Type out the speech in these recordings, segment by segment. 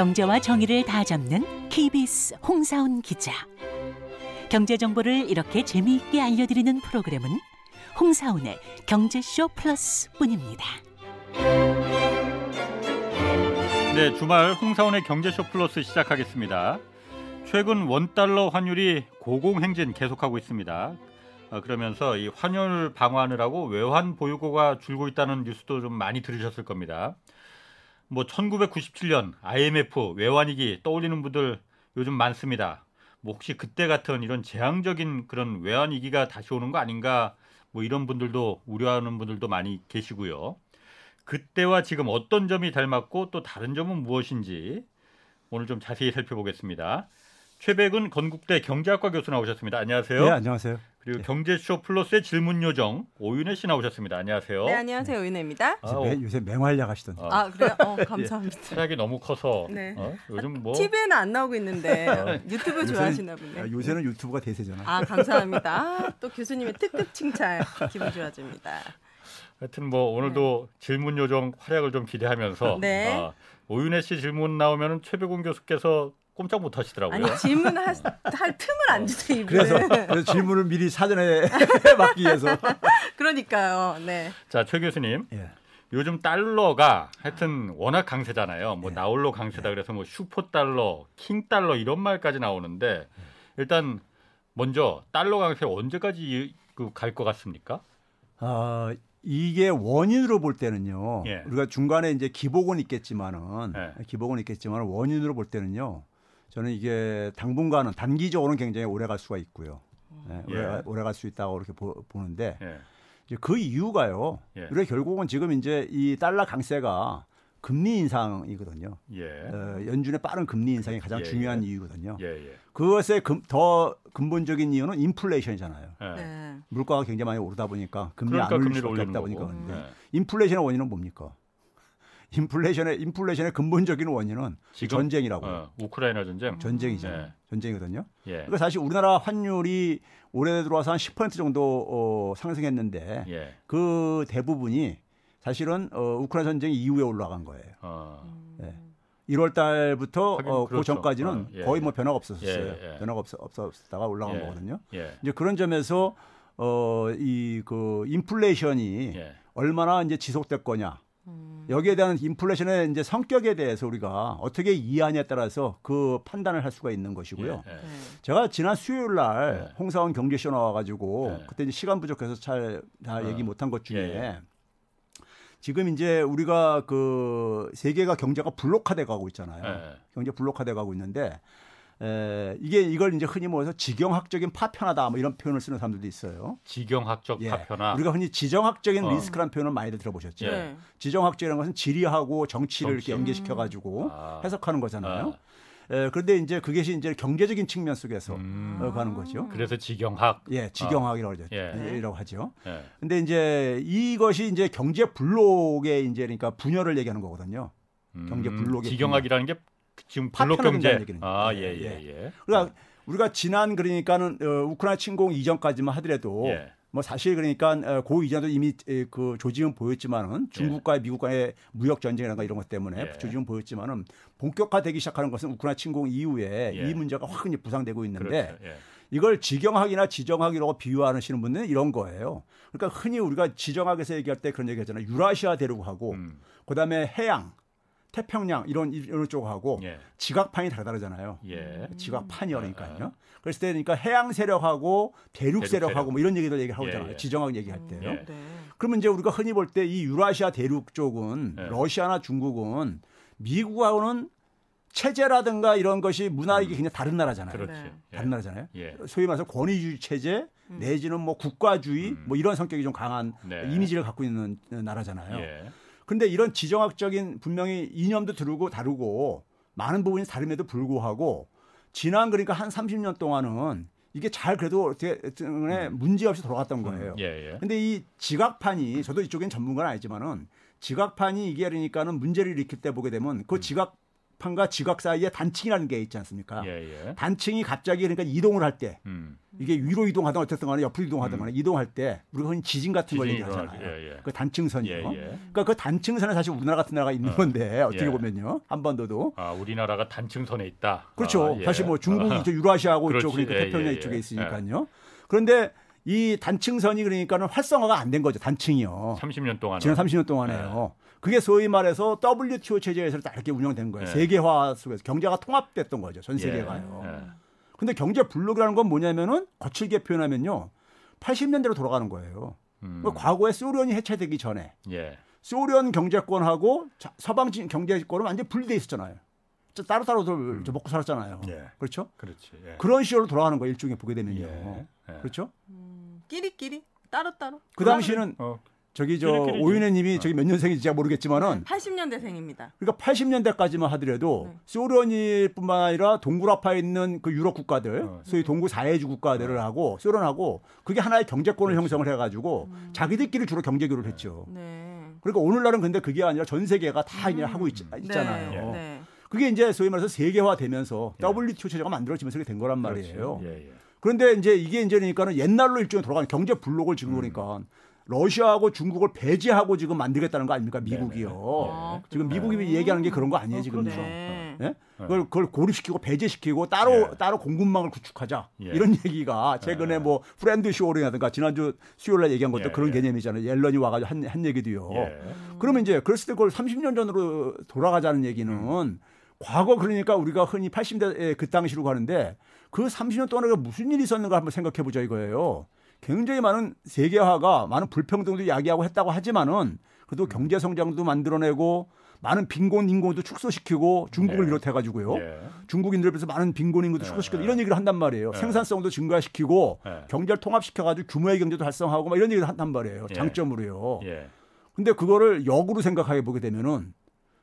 경제와 정의를 다 잡는 KBS 홍사훈 기자. 경제 정보를 이렇게 재미있게 알려드리는 프로그램은 홍사훈의 경제쇼 플러스뿐입니다. 네, 주말 홍사원의 경제쇼 플러스 시작하겠습니다. 최근 원 달러 환율이 고공행진 계속하고 있습니다. 어, 그러면서 이 환율 방어하느라고 외환 보유고가 줄고 있다는 뉴스도 좀 많이 들으셨을 겁니다. 뭐 1997년 IMF 외환위기 떠올리는 분들 요즘 많습니다. 뭐 혹시 그때 같은 이런 재앙적인 그런 외환위기가 다시 오는 거 아닌가 뭐 이런 분들도 우려하는 분들도 많이 계시고요. 그때와 지금 어떤 점이 닮았고 또 다른 점은 무엇인지 오늘 좀 자세히 살펴보겠습니다. 최백은 건국대 경제학과 교수 나오셨습니다. 안녕하세요. 네, 안녕하세요. 그리고 네. 경제쇼 플러스의 질문 요정 오윤혜 씨 나오셨습니다. 안녕하세요. 네, 안녕하세요. 은혜입니다. 아, 요새, 매, 요새 맹활약 하시던데. 어, 아, 그래요? 어, 감사합니다. 체력이 너무 커서 네. 어? 요즘 뭐 TV에는 안 나오고 있는데 어. 유튜브 좋아하시나 아, 보네. 요새는 유튜브가 대세잖아. 아, 감사합니다. 아, 또 교수님의 특급 칭찬 기분 좋아집니다. 하여튼 뭐 오늘도 질문 요정 활약을 좀 기대하면서 네. 어, 오윤혜 씨 질문 나오면은 최백운 교수께서 꼼짝 못 하시더라고요. 아니 질문할 할 틈을 안 주세요. 그래서, 그래서 질문을 미리 사전에 막기 위해서. 그러니까요. 네. 자, 최 교수님. 예. 요즘 달러가 하여튼 워낙 강세잖아요. 뭐 예. 나홀로 강세다 그래서 뭐 슈퍼 달러, 킹 달러 이런 말까지 나오는데 일단 먼저 달러 강세 언제까지 그갈것 같습니까? 아, 이게 원인으로 볼 때는요. 예. 우리가 중간에 이제 기복은 있겠지만은 예. 기복은 있겠지만 원인으로 볼 때는요. 저는 이게 당분간은 단기적으로는 굉장히 오래 갈 수가 있고요. 예, 예. 오래, 오래 갈 수 있다고 그렇게 보, 는데 예. 이제 그 이유가요. 예. 우리가 결국은 지금 이제 이 달러 강세가 금리 인상이거든요. 예. 어, 연준의 빠른 금리 인상이 가장 예, 중요한 예. 이유거든요. 예, 예. 그것의 금, 더 근본적인 이유는 인플레이션이잖아요. 예. 네. 물가가 굉장히 많이 오르다 보니까 금리 그러니까 안 올릴 수밖에 없다. 보니까 그런데 예. 인플레이션의 원인은 뭡니까? 인플레이션의 인플레이션의 근본적인 원인은 지금? 전쟁이라고. 요 어, 우크라이나 전쟁. 전쟁이잖아요. 예. 전쟁이거든요. 예. 그러니까 사실 우리나라 환율이 올해 들어와서 한 10% 정도 어, 상승했는데 예. 그 대부분이 사실은 어, 우크라이나 전쟁 이후에 올라간 거예요. 어. 예. 1월 달부터 어, 그 그렇죠. 전까지는 어, 예, 거의 예. 뭐 변화가 없었어요. 예, 예. 변화가 없, 없었다가 올라간 예. 거거든요. 예. 이제 그런 점에서 어, 이 그 인플레이션이 예. 얼마나 이제 지속될 거냐. 음. 여기에 대한 인플레이션의 이제 성격에 대해서 우리가 어떻게 이해하냐에 따라서 그 판단을 할 수가 있는 것이고요. 예. 예. 네. 제가 지난 수요일 날 네. 홍사원 경제쇼 나와가지고 네. 그때 이제 시간 부족해서 잘다 어. 얘기 못한 것 중에 예, 예. 지금 이제 우리가 그 세계가 경제가 블록화돼 가고 있잖아요. 예. 경제 블록화돼 가고 있는데 에, 이게 이걸 이제 흔히 모여서 지경학적인 파편화다 뭐 이런 표현을 쓰는 사람들도 있어요. 지경학적 예. 파편화. 우리가 흔히 지정학적인 어. 리스크라는 표현을 많이 들어보셨죠. 예. 네. 지정학적이라는 것은 지리하고 정치를 정치. 이렇게 연계시켜 가지고 아. 해석하는 거잖아요. 아. 에, 그런데 이제 그것이 이제 경제적인 측면 속에서 음. 어, 가는 거죠. 그래서 지경학. 예, 지경학이라고 하죠. 예. 이라고 하죠. 예. 근데 이제 이것이 이제 경제 블록의 이제 그러니까 분열을 얘기하는 거거든요. 경제 음, 블록의 지경학이라는 게 지금 블록 파편화 경제. 된다는 얘기는. 아, 예, 예, 예, 예. 그러니까 우리가 지난 그러니까는 어, 우크라이나 침공 이전까지만 하더라도 예. 뭐 사실 그러니까 어, 그 이전도 이미 에, 그 조짐은 보였지만은 중국과 미국 간의 무역 전쟁이라든가 이런 것 때문에 예. 조짐은 보였지만은 본격화되기 시작하는 것은 우크라이나 침공 이후에 예. 이 문제가 확 이제 부상되고 있는데 그렇죠. 예. 이걸 지경학이나 지정학이라고 비유하시는 분들은 이런 거예요. 그러니까 흔히 우리가 지정학에서 얘기할 때 그런 얘기 하잖아요. 유라시아 대륙하고 음. 그다음에 해양, 태평양 이런 이런 쪽하고 예. 지각판이 다르잖아요. 예. 지각판이라니까요. 그랬을 때 그러니까 해양 세력하고 대륙 대륙 세력하고 세력. 뭐 이런 얘기들 얘기를 하고 예, 있잖아요. 예. 지정학 얘기할 때요. 예. 네. 그러면 이제 우리가 흔히 볼 때 이 유라시아 대륙 쪽은 예. 러시아나 중국은 미국하고는 체제라든가 이런 것이 문화익이 굉장히 다른 나라잖아요. 그렇지. 네. 예. 다른 나라잖아요. 예. 소위 말해서 권위주의 체제 내지는 뭐 국가주의 음. 뭐 이런 성격이 좀 강한 네. 이미지를 갖고 있는 나라잖아요. 예. 근데 이런 지정학적인 분명히 이념도 다르고 다르고 많은 부분이 다름에도 불구하고 지난 그러니까 한 30년 동안은 이게 잘 그래도 어떻게 때문에 문제 없이 돌아갔던 거예요. 음. 예, 예. 근데 이 지각판이 저도 이쪽엔 전문가는 아니지만은 지각판이 이게 그러니까는 문제를 일으킬 때 보게 되면 그 지각 판과 지각 사이에 단층이라는 게 있지 않습니까? 예, 예. 단층이 갑자기 그러니까 이동을 할때 음. 이게 위로 이동하든 어쨌든 간에 옆으로 이동하든 음. 간에 이동할 때 우리가 흔히 지진 같은 걸 얘기하잖아요. 예, 예. 그 단층선이요. 예, 예. 그러니까 그 단층선에 사실 우리나라 같은 나라가 있는 어. 건데 어떻게 예. 보면요. 한반도도 아, 우리나라가 단층선에 있다. 그렇죠. 아, 예. 사실 뭐 중국이 이쪽 유라시아하고 이쪽 그렇지. 그러니까 예, 태평양 예, 이쪽에 예. 있으니까요. 그런데 이 단층선이 그러니까는 활성화가 안 된 거죠. 단층이요. 30년 동안 지난 30년 동안에요. 그게 소위 말해서 WTO 체제에서 딱 이렇게 운영된 거예요. 예. 세계화 속에서 경제가 통합됐던 거죠. 전 세계가요. 예. 근데 경제 블록이라는 건 뭐냐면은 거칠게 표현하면요. 80년대로 돌아가는 거예요. 음. 그 과거에 소련이 해체되기 전에 예. 소련 경제권하고 자- 서방 진- 경제권은 완전 히 분리돼 있었잖아요. 저 따로따로 들- 저 먹고 살았잖아요. 예. 그렇죠? 그렇지. 예. 그런 시절로 돌아가는 거예요. 일종의 보게 되면요. 예. 예. 그렇죠? 음, 끼리끼리 따로따로. 그 당시는 어, 저기 저. 오윤혜 님이 저기 몇 년생인지 제가 모르겠지만은 80년대생입니다. 그러니까 80년대까지만 하더라도 네. 소련일뿐만 아니라 동굴아파에 있는 그 유럽 국가들, 어. 소위 동구 사회주 국가들을 하고 소련하고 그게 하나의 경제권을 그렇죠. 형성을 해 가지고 자기들끼리 주로 경제 교류를 했죠. 네. 그러니까 오늘날은 근데 그게 아니라 전 세계가 다 이제 음. 하고 있, 잖아요 네. 네. 그게 이제 소위 말해서 세계화 되면서 예. WTO 체제가 만들어지면서 된 거란 말이에요. 그렇지. 예, 예. 그런데 이제 이게 이제 그러니까는 옛날로 일종의 돌아가는 경제 블록을 지금 음. 그러니까 러시아하고 중국을 배제하고 지금 만들겠다는 거 아닙니까 미국이요. 아, 지금? 미국이 얘기하는 게 그런 거 아니에요 어, 지금. 그러네. 예? 그걸, 그걸 고립시키고 배제시키고 따로 예. 따로 공급망을 구축하자 예. 이런 얘기가 최근에 예. 뭐 friend shoring이라든가 지난주 수요일 날 얘기한 것도 예, 그런 예. 개념이잖아요. 옐런이 와가지고 한, 한 얘기도요. 예. 그러면 이제 그랬을 때 그걸 30년 전으로 돌아가자는 얘기는 과거 그러니까 우리가 흔히 80대 그 당시로 가는데 그 30년 동안에 무슨 일이 있었는가 한번 생각해 보자 이거예요. 굉장히 많은 세계화가 많은 불평등도 야기하고 했다고 하지만은 그래도 경제 성장도 만들어내고 많은 빈곤 인구도 축소시키고 중국을 예. 비롯해 가지고요. 예. 중국인들 비해서 많은 빈곤 인구도 예. 축소시키고 이런 얘기를 한단 말이에요. 예. 생산성도 증가시키고 예. 경제를 통합시켜 가지고 규모의 경제도 활성화하고 막 이런 얘기를 한단 말이에요. 예. 장점으로요. 예. 근데 그거를 역으로 생각해 보게 되면은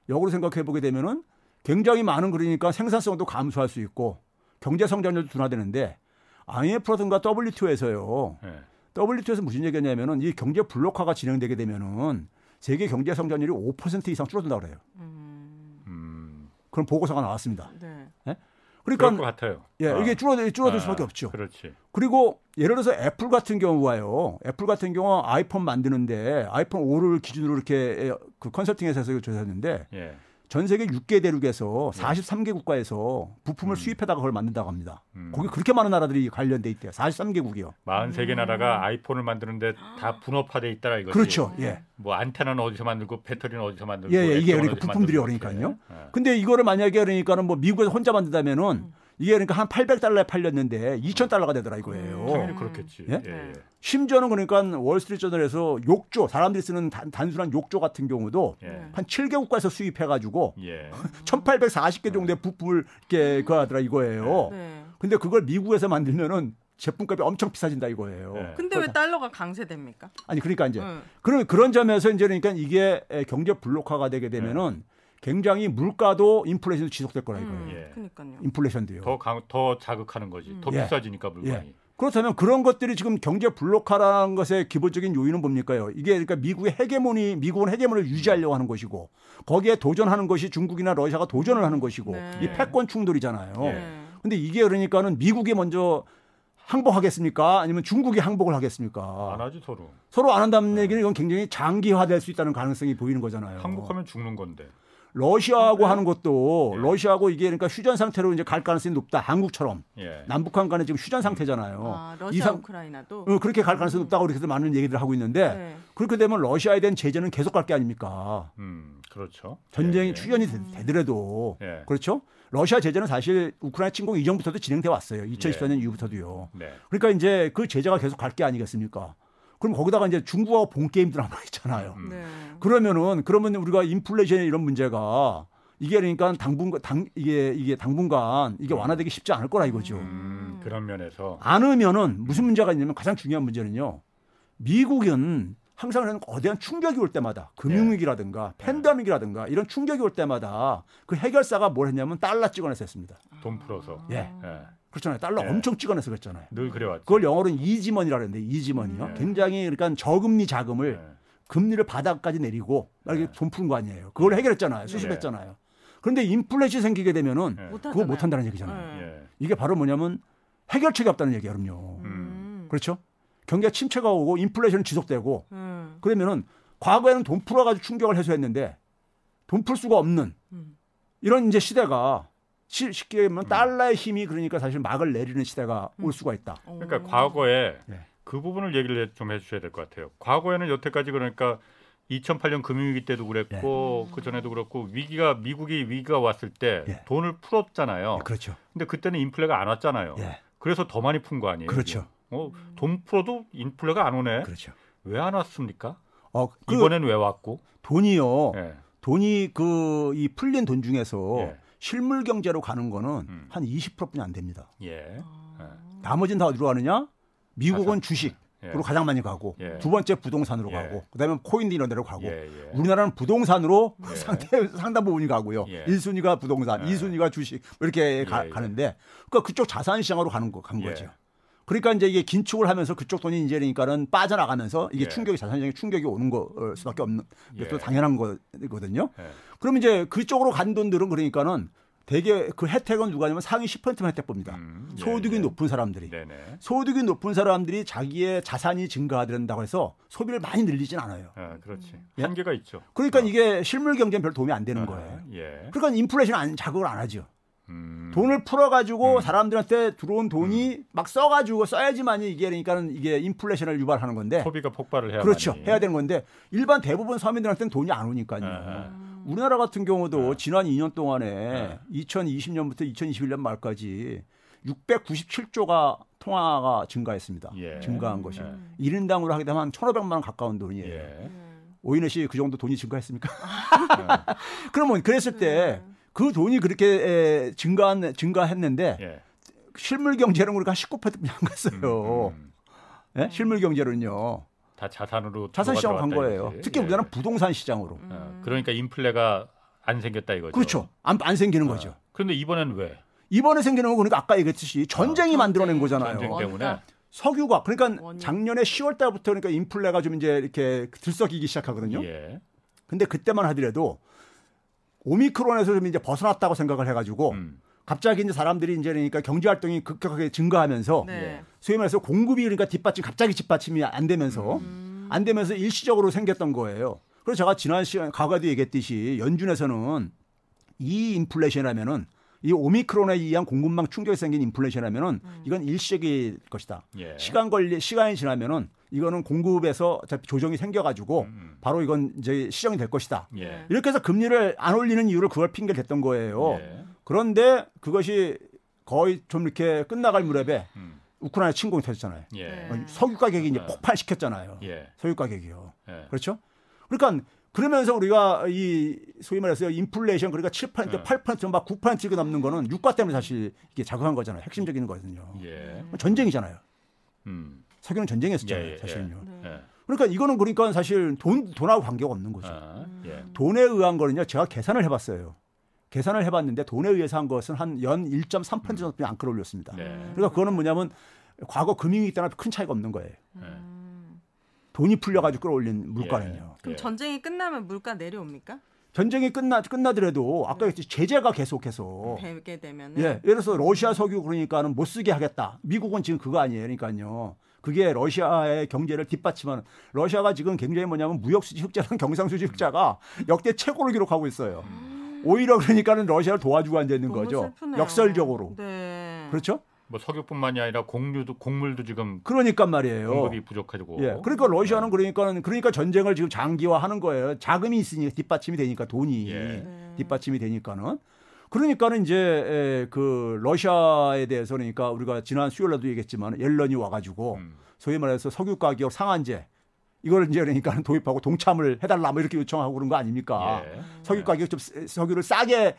역으로 생각해 보게 되면은 굉장히 많은 그러니까 생산성도 감소할 수 있고 경제 성장률도 둔화되는데 IMF라든가 WTO에서요. 예. WTO에서 무슨 얘기냐면은 이 경제 블록화가 진행되게 되면은 세계 경제 성장률이 5% 이상 줄어든다 그래요. 음, 음. 그런 보고서가 나왔습니다. 네. 것 그러니까 같아요. 예, 어. 이게 줄어들 줄어들 아, 수밖에 없죠. 그렇지. 그리고 예를 들어서 애플 같은 경우가요. 애플 같은 경우 아이폰 만드는데 아이폰 5를 기준으로 이렇게 그 컨설팅 회사에서 조사했는데 예. 전 세계 6개 대륙에서 43개 국가에서 부품을 음. 수입해다가 그걸 만든다고 합니다. 음. 거기 그렇게 많은 나라들이 관련돼 있대요. 43개국이요. 43개 나라가 아이폰을 만드는데 다 분업화돼 있다라 이거지. 그렇죠. 예. 뭐 안테나는 어디서 만들고 배터리는 어디서 만들고 예, 예, 이게 그러니까 부품들이. 이렇게. 예. 근데 이거를 만약에 그러니까는 뭐 미국에서 혼자 만든다면은 이게 그러니까 한 800달러에 팔렸는데 2,000달러가 되더라 이거예요. 당연히 그렇겠지. 예? 예. 예. 심지어는 그러니까 월스트리트 저널에서 욕조 사람들이 쓰는 단, 단순한 욕조 같은 경우도 예. 한 7개 국가에서 수입해가지고 예. 1,840개 정도의 부품을 이렇게 그 하더라 이거예요. 네. 근데 그걸 미국에서 만들면은 제품값이 엄청 비싸진다 이거예요. 네. 근데 왜 달러가 강세됩니까? 아니 그러니까 이제 응. 그런 그런 점에서 이제 그러니까 이게 에, 경제 블록화가 되게 되면은 굉장히 물가도 인플레이션도 지속될 거라 이거예요. 음, 예. 그러니까요. 인플레이션도요. 더, 강, 더 자극하는 거지. 더 예. 비싸지니까 물건이. 예. 그렇다면 그런 것들이 지금 경제 블록화라는 것의 기본적인 요인은 뭡니까요? 이게 그러니까 미국의 헤게모니, 미국은 헤게모니를 유지하려고 하는 것이고 거기에 도전하는 것이 중국이나 러시아가 도전을 하는 것이고 네. 이 패권 충돌이잖아요. 예. 네. 근데 이게 그러니까는 미국이 먼저 항복하겠습니까? 아니면 중국이 항복을 하겠습니까? 안 하지 서로. 서로 안 한다는 얘기는 이건 굉장히 장기화될 수 있다는 가능성이 보이는 거잖아요. 항복하면 죽는 건데. 러시아하고 하는 것도 예. 러시아하고 이게 그러니까 휴전 상태로 이제 갈 가능성이 높다. 한국처럼 예. 남북한 간에 지금 휴전 상태잖아요. 아, 러시아 이상- 우크라이나도 어, 그렇게 갈 가능성이 높다고 이렇게 많은 얘기를 하고 있는데 네. 그렇게 되면 러시아에 대한 제재는 계속 갈 게 아닙니까? 음, 그렇죠. 전쟁이 예, 예. 출연이 되- 되더라도 예. 그렇죠? 러시아 제재는 사실 우크라이나 침공 이전부터도 진행돼 왔어요. 2014년 이후부터도요. 네. 그러니까 이제 그 제재가 계속 갈 게 아니겠습니까? 그럼 거기다가 이제 중국하고 본 게임들 하나 있잖아요. 음. 네. 그러면은 그러면 우리가 인플레이션 이런 문제가 이게 그러니까 당분간 당 이게 이게 당분간 이게 완화되기 쉽지 않을 거라 이거죠. 음, 그런 면에서 않으면은 무슨 문제가 있냐면 가장 중요한 문제는요. 미국은 항상 그런 거대한 충격이 올 때마다 금융위기라든가 팬데믹이라든가 이런 충격이 올 때마다 그 해결사가 뭘 했냐면 달러 찍어내서 했습니다. 돈 풀어서. 예. 예. 그렇잖아요. 달러 예. 엄청 찍어내서 그랬잖아요. 늘 그래왔죠. 그걸 영어로는 이지머니라 그러는데 이지머니요. 음. 굉장히 그러니까 저금리 자금을 예. 금리를 바닥까지 내리고 이렇게 네. 돈 푸는 거 아니에요. 그걸 해결했잖아요. 수습했잖아요. 그런데 인플레이션 생기게 되면은 예. 그거 못 한다는 얘기잖아요. 네. 예. 이게 바로 뭐냐면 해결책이 없다는 얘기예요, 그럼요. 음. 그렇죠? 경기가 침체가 오고 인플레이션은 지속되고 음. 그러면은 과거에는 돈 풀어가지고 충격을 해소했는데 돈 풀 수가 없는 음. 이런 이제 시대가 시- 쉽게 얘기하면 달러의 힘이 그러니까 사실 막을 내리는 시대가 올 수가 있다. 어. 그러니까 과거에 네. 그 부분을 얘기를 좀 해주셔야 될 것 같아요. 과거에는 여태까지 그러니까 2008년 금융위기 때도 그랬고 네. 그 전에도 그렇고 위기가 미국이 위기가 왔을 때 예. 돈을 풀었잖아요. 예, 그렇죠. 근데 그때는 인플레가 안 왔잖아요. 예, 그래서 더 많이 푼 거 아니에요? 그렇죠. 어, 돈 풀어도 인플레가 안 오네. 그렇죠. 왜 안 왔습니까? 어, 그 이번엔 왜 왔고? 돈이요. 예. 돈이 그 이 풀린 돈 중에서 예. 실물 경제로 가는 거는 음. 한 20%뿐이 안 됩니다. 예. 나머지는 다 어디로 가느냐? 미국은 주식. 예. 그리고 가장 많이 가고 예. 두 번째 부동산으로 예. 가고 그다음에 코인 이런 데로 가고 예, 예. 우리나라는 부동산으로 예. 상대 상당 부분이 가고요. 예. 일 1순위가 부동산, 예. 이 2순위가 주식 뭐 이렇게 가, 예, 예. 가는데 그러니까 그쪽 자산 시장으로 가는 거간 예. 거죠. 그러니까 이제 이게 긴축을 하면서 그쪽 돈이 이제 그러니까는 빠져나가면서 이게 예. 충격이 자산 시장에 충격이 오는 거 어, 수밖에 없는 예. 또 당연한 거거든요. 예. 그럼 이제 그쪽으로 간 돈들은 그러니까는 대개 그 혜택은 누가냐면 상위 10%만 혜택 봅니다. 음, 예, 소득이 예. 높은 사람들이. 네네. 소득이 높은 사람들이 자기의 자산이 증가된다고 해서 소비를 많이 늘리진 않아요. 아, 그렇지. 예? 한계가 있죠. 그러니까 이게 실물 경제는 별 도움이 안 되는 아, 거예요. 예. 그러니까 인플레이션 안 자극을 안 하죠. 음. 돈을 풀어가지고 음. 사람들한테 들어온 돈이 막 써가지고 써야지만이 이게 그러니까는 이게 인플레이션을 유발하는 건데 소비가 폭발을 해야 그렇죠 해야 되는 건데 일반 대부분 서민들한테는 돈이 안 오니까요. 아, 우리나라 같은 경우도 네. 지난 2년 동안에 네. 2020년부터 2021년 말까지 697조가 통화가 증가했습니다. 예. 증가한 것이. 예. 1인당으로 하게 되면 한 1,500만 원 가까운 돈이에요. 예. 오인혜 씨 그 정도 돈이 증가했습니까? 아, 그러면 그랬을 때 그 돈이 그렇게 에, 증가한 증가했는데 예. 실물 경제는 우리가 19%뿐이 안 갔어요. 음, 음. 예? 실물 경제는요. 다 자산으로 자산 시장으로 간 거예요. 이거지. 특히 예. 우리나라는 부동산 시장으로. 어, 그러니까 인플레가 안 생겼다 이거죠. 그렇죠. 안, 안 생기는 거죠. 그런데 이번엔 왜? 이번에 생기는 건 그러니까 아까 얘기했듯이 전쟁이 어, 만들어낸. 거잖아요. 전쟁 때문에. 석유가 그러니까 원유. 작년에 10월 달부터 그러니까 인플레가 좀 이제 이렇게 들썩이기 시작하거든요. 예. 근데 그때만 하더라도 오미크론에서 좀 이제 벗어났다고 생각을 해가지고 음. 갑자기 이제 사람들이 이제 그러니까 경제 활동이 급격하게 증가하면서 네. 소위 말해서 공급이 그러니까 뒷받침 갑자기 뒷받침이 안 되면서 음. 안 되면서 일시적으로 생겼던 거예요. 그래서 제가 지난 시간 과거에도 얘기했듯이 연준에서는 이 인플레이션이라면은 이 오미크론에 의한 공급망 충격이 생긴 인플레이션이라면은 이건 일시적일 것이다. 예. 시간 걸리 시간이 지나면은 이거는 공급에서 어차피 조정이 생겨가지고 음. 바로 이건 이제 시정이 될 것이다. 예. 이렇게 해서 금리를 안 올리는 이유를 그걸 핑계 댔던 거예요. 예. 그런데 그것이 거의 좀 이렇게 끝나갈 무렵에 음. 우크라이나 침공이 터졌잖아요. 예. 네. 석유 가격이 이제 어. 폭발시켰잖아요. 예. 석유 가격이요. 예. 그렇죠? 그러니까 그러면서 우리가 이 소위 말해서 인플레이션 그러니까 7% 네. 8%막 9% 넘는 거는 유가 때문에 사실 이게 작용한 거잖아요. 핵심적인 거거든요. 예. 전쟁이잖아요. 음. 석유는 전쟁했었잖아요. 예, 예, 사실은요. 네. 예. 그러니까 이거는 그러니까 사실 돈 돈하고 관계가 없는 거죠. 아, 예. 돈에 의한 거는요. 제가 계산을 해봤어요. 계산을 해봤는데 돈에 의해서 한 것은 한 연 1.3% 정도 안 끌어올렸습니다. 네. 그러니까 그거는 뭐냐면 과거 금융위기 때랑 큰 차이가 없는 거예요. 음. 돈이 풀려가지고 끌어올린 물가는요. 그럼 예. 전쟁이 끝나면 물가 내려옵니까? 전쟁이 끝나 끝나더라도 아까 했듯이 제재가 계속해서 되게 되면은 예, 예를 들어서 러시아 석유 그러니까는 못 쓰게 하겠다. 미국은 지금 그거 아니에요. 그러니까요. 그게 러시아의 경제를 뒷받침하는 러시아가 지금 굉장히 뭐냐면 무역 수지 흑자랑 경상 수지 흑자가 역대 최고를 기록하고 있어요. 오히려 그러니까는 러시아를 도와주고 앉아 있는 거죠. 슬프네요. 역설적으로. 네. 그렇죠? 뭐 석유뿐만이 아니라 곡류도 곡물도 지금 그러니까 말이에요. 공급이 부족하고. 예. 그러니까 러시아는 그러니까는 그러니까 전쟁을 지금 장기화하는 거예요. 자금이 있으니까 뒷받침이 되니까 돈이 예. 네. 뒷받침이 되니까는 그러니까는 이제 에, 그 러시아에 대해서 그러니까 우리가 지난 수요일에도 얘기했지만 옐런이 와가지고 음. 소위 말해서 석유 가격 상한제 이걸 이제 그러니까 도입하고 동참을 해달라 뭐 이렇게 요청하고 그런 거 아닙니까? 예. 석유 가격 좀 쓰- 석유를 싸게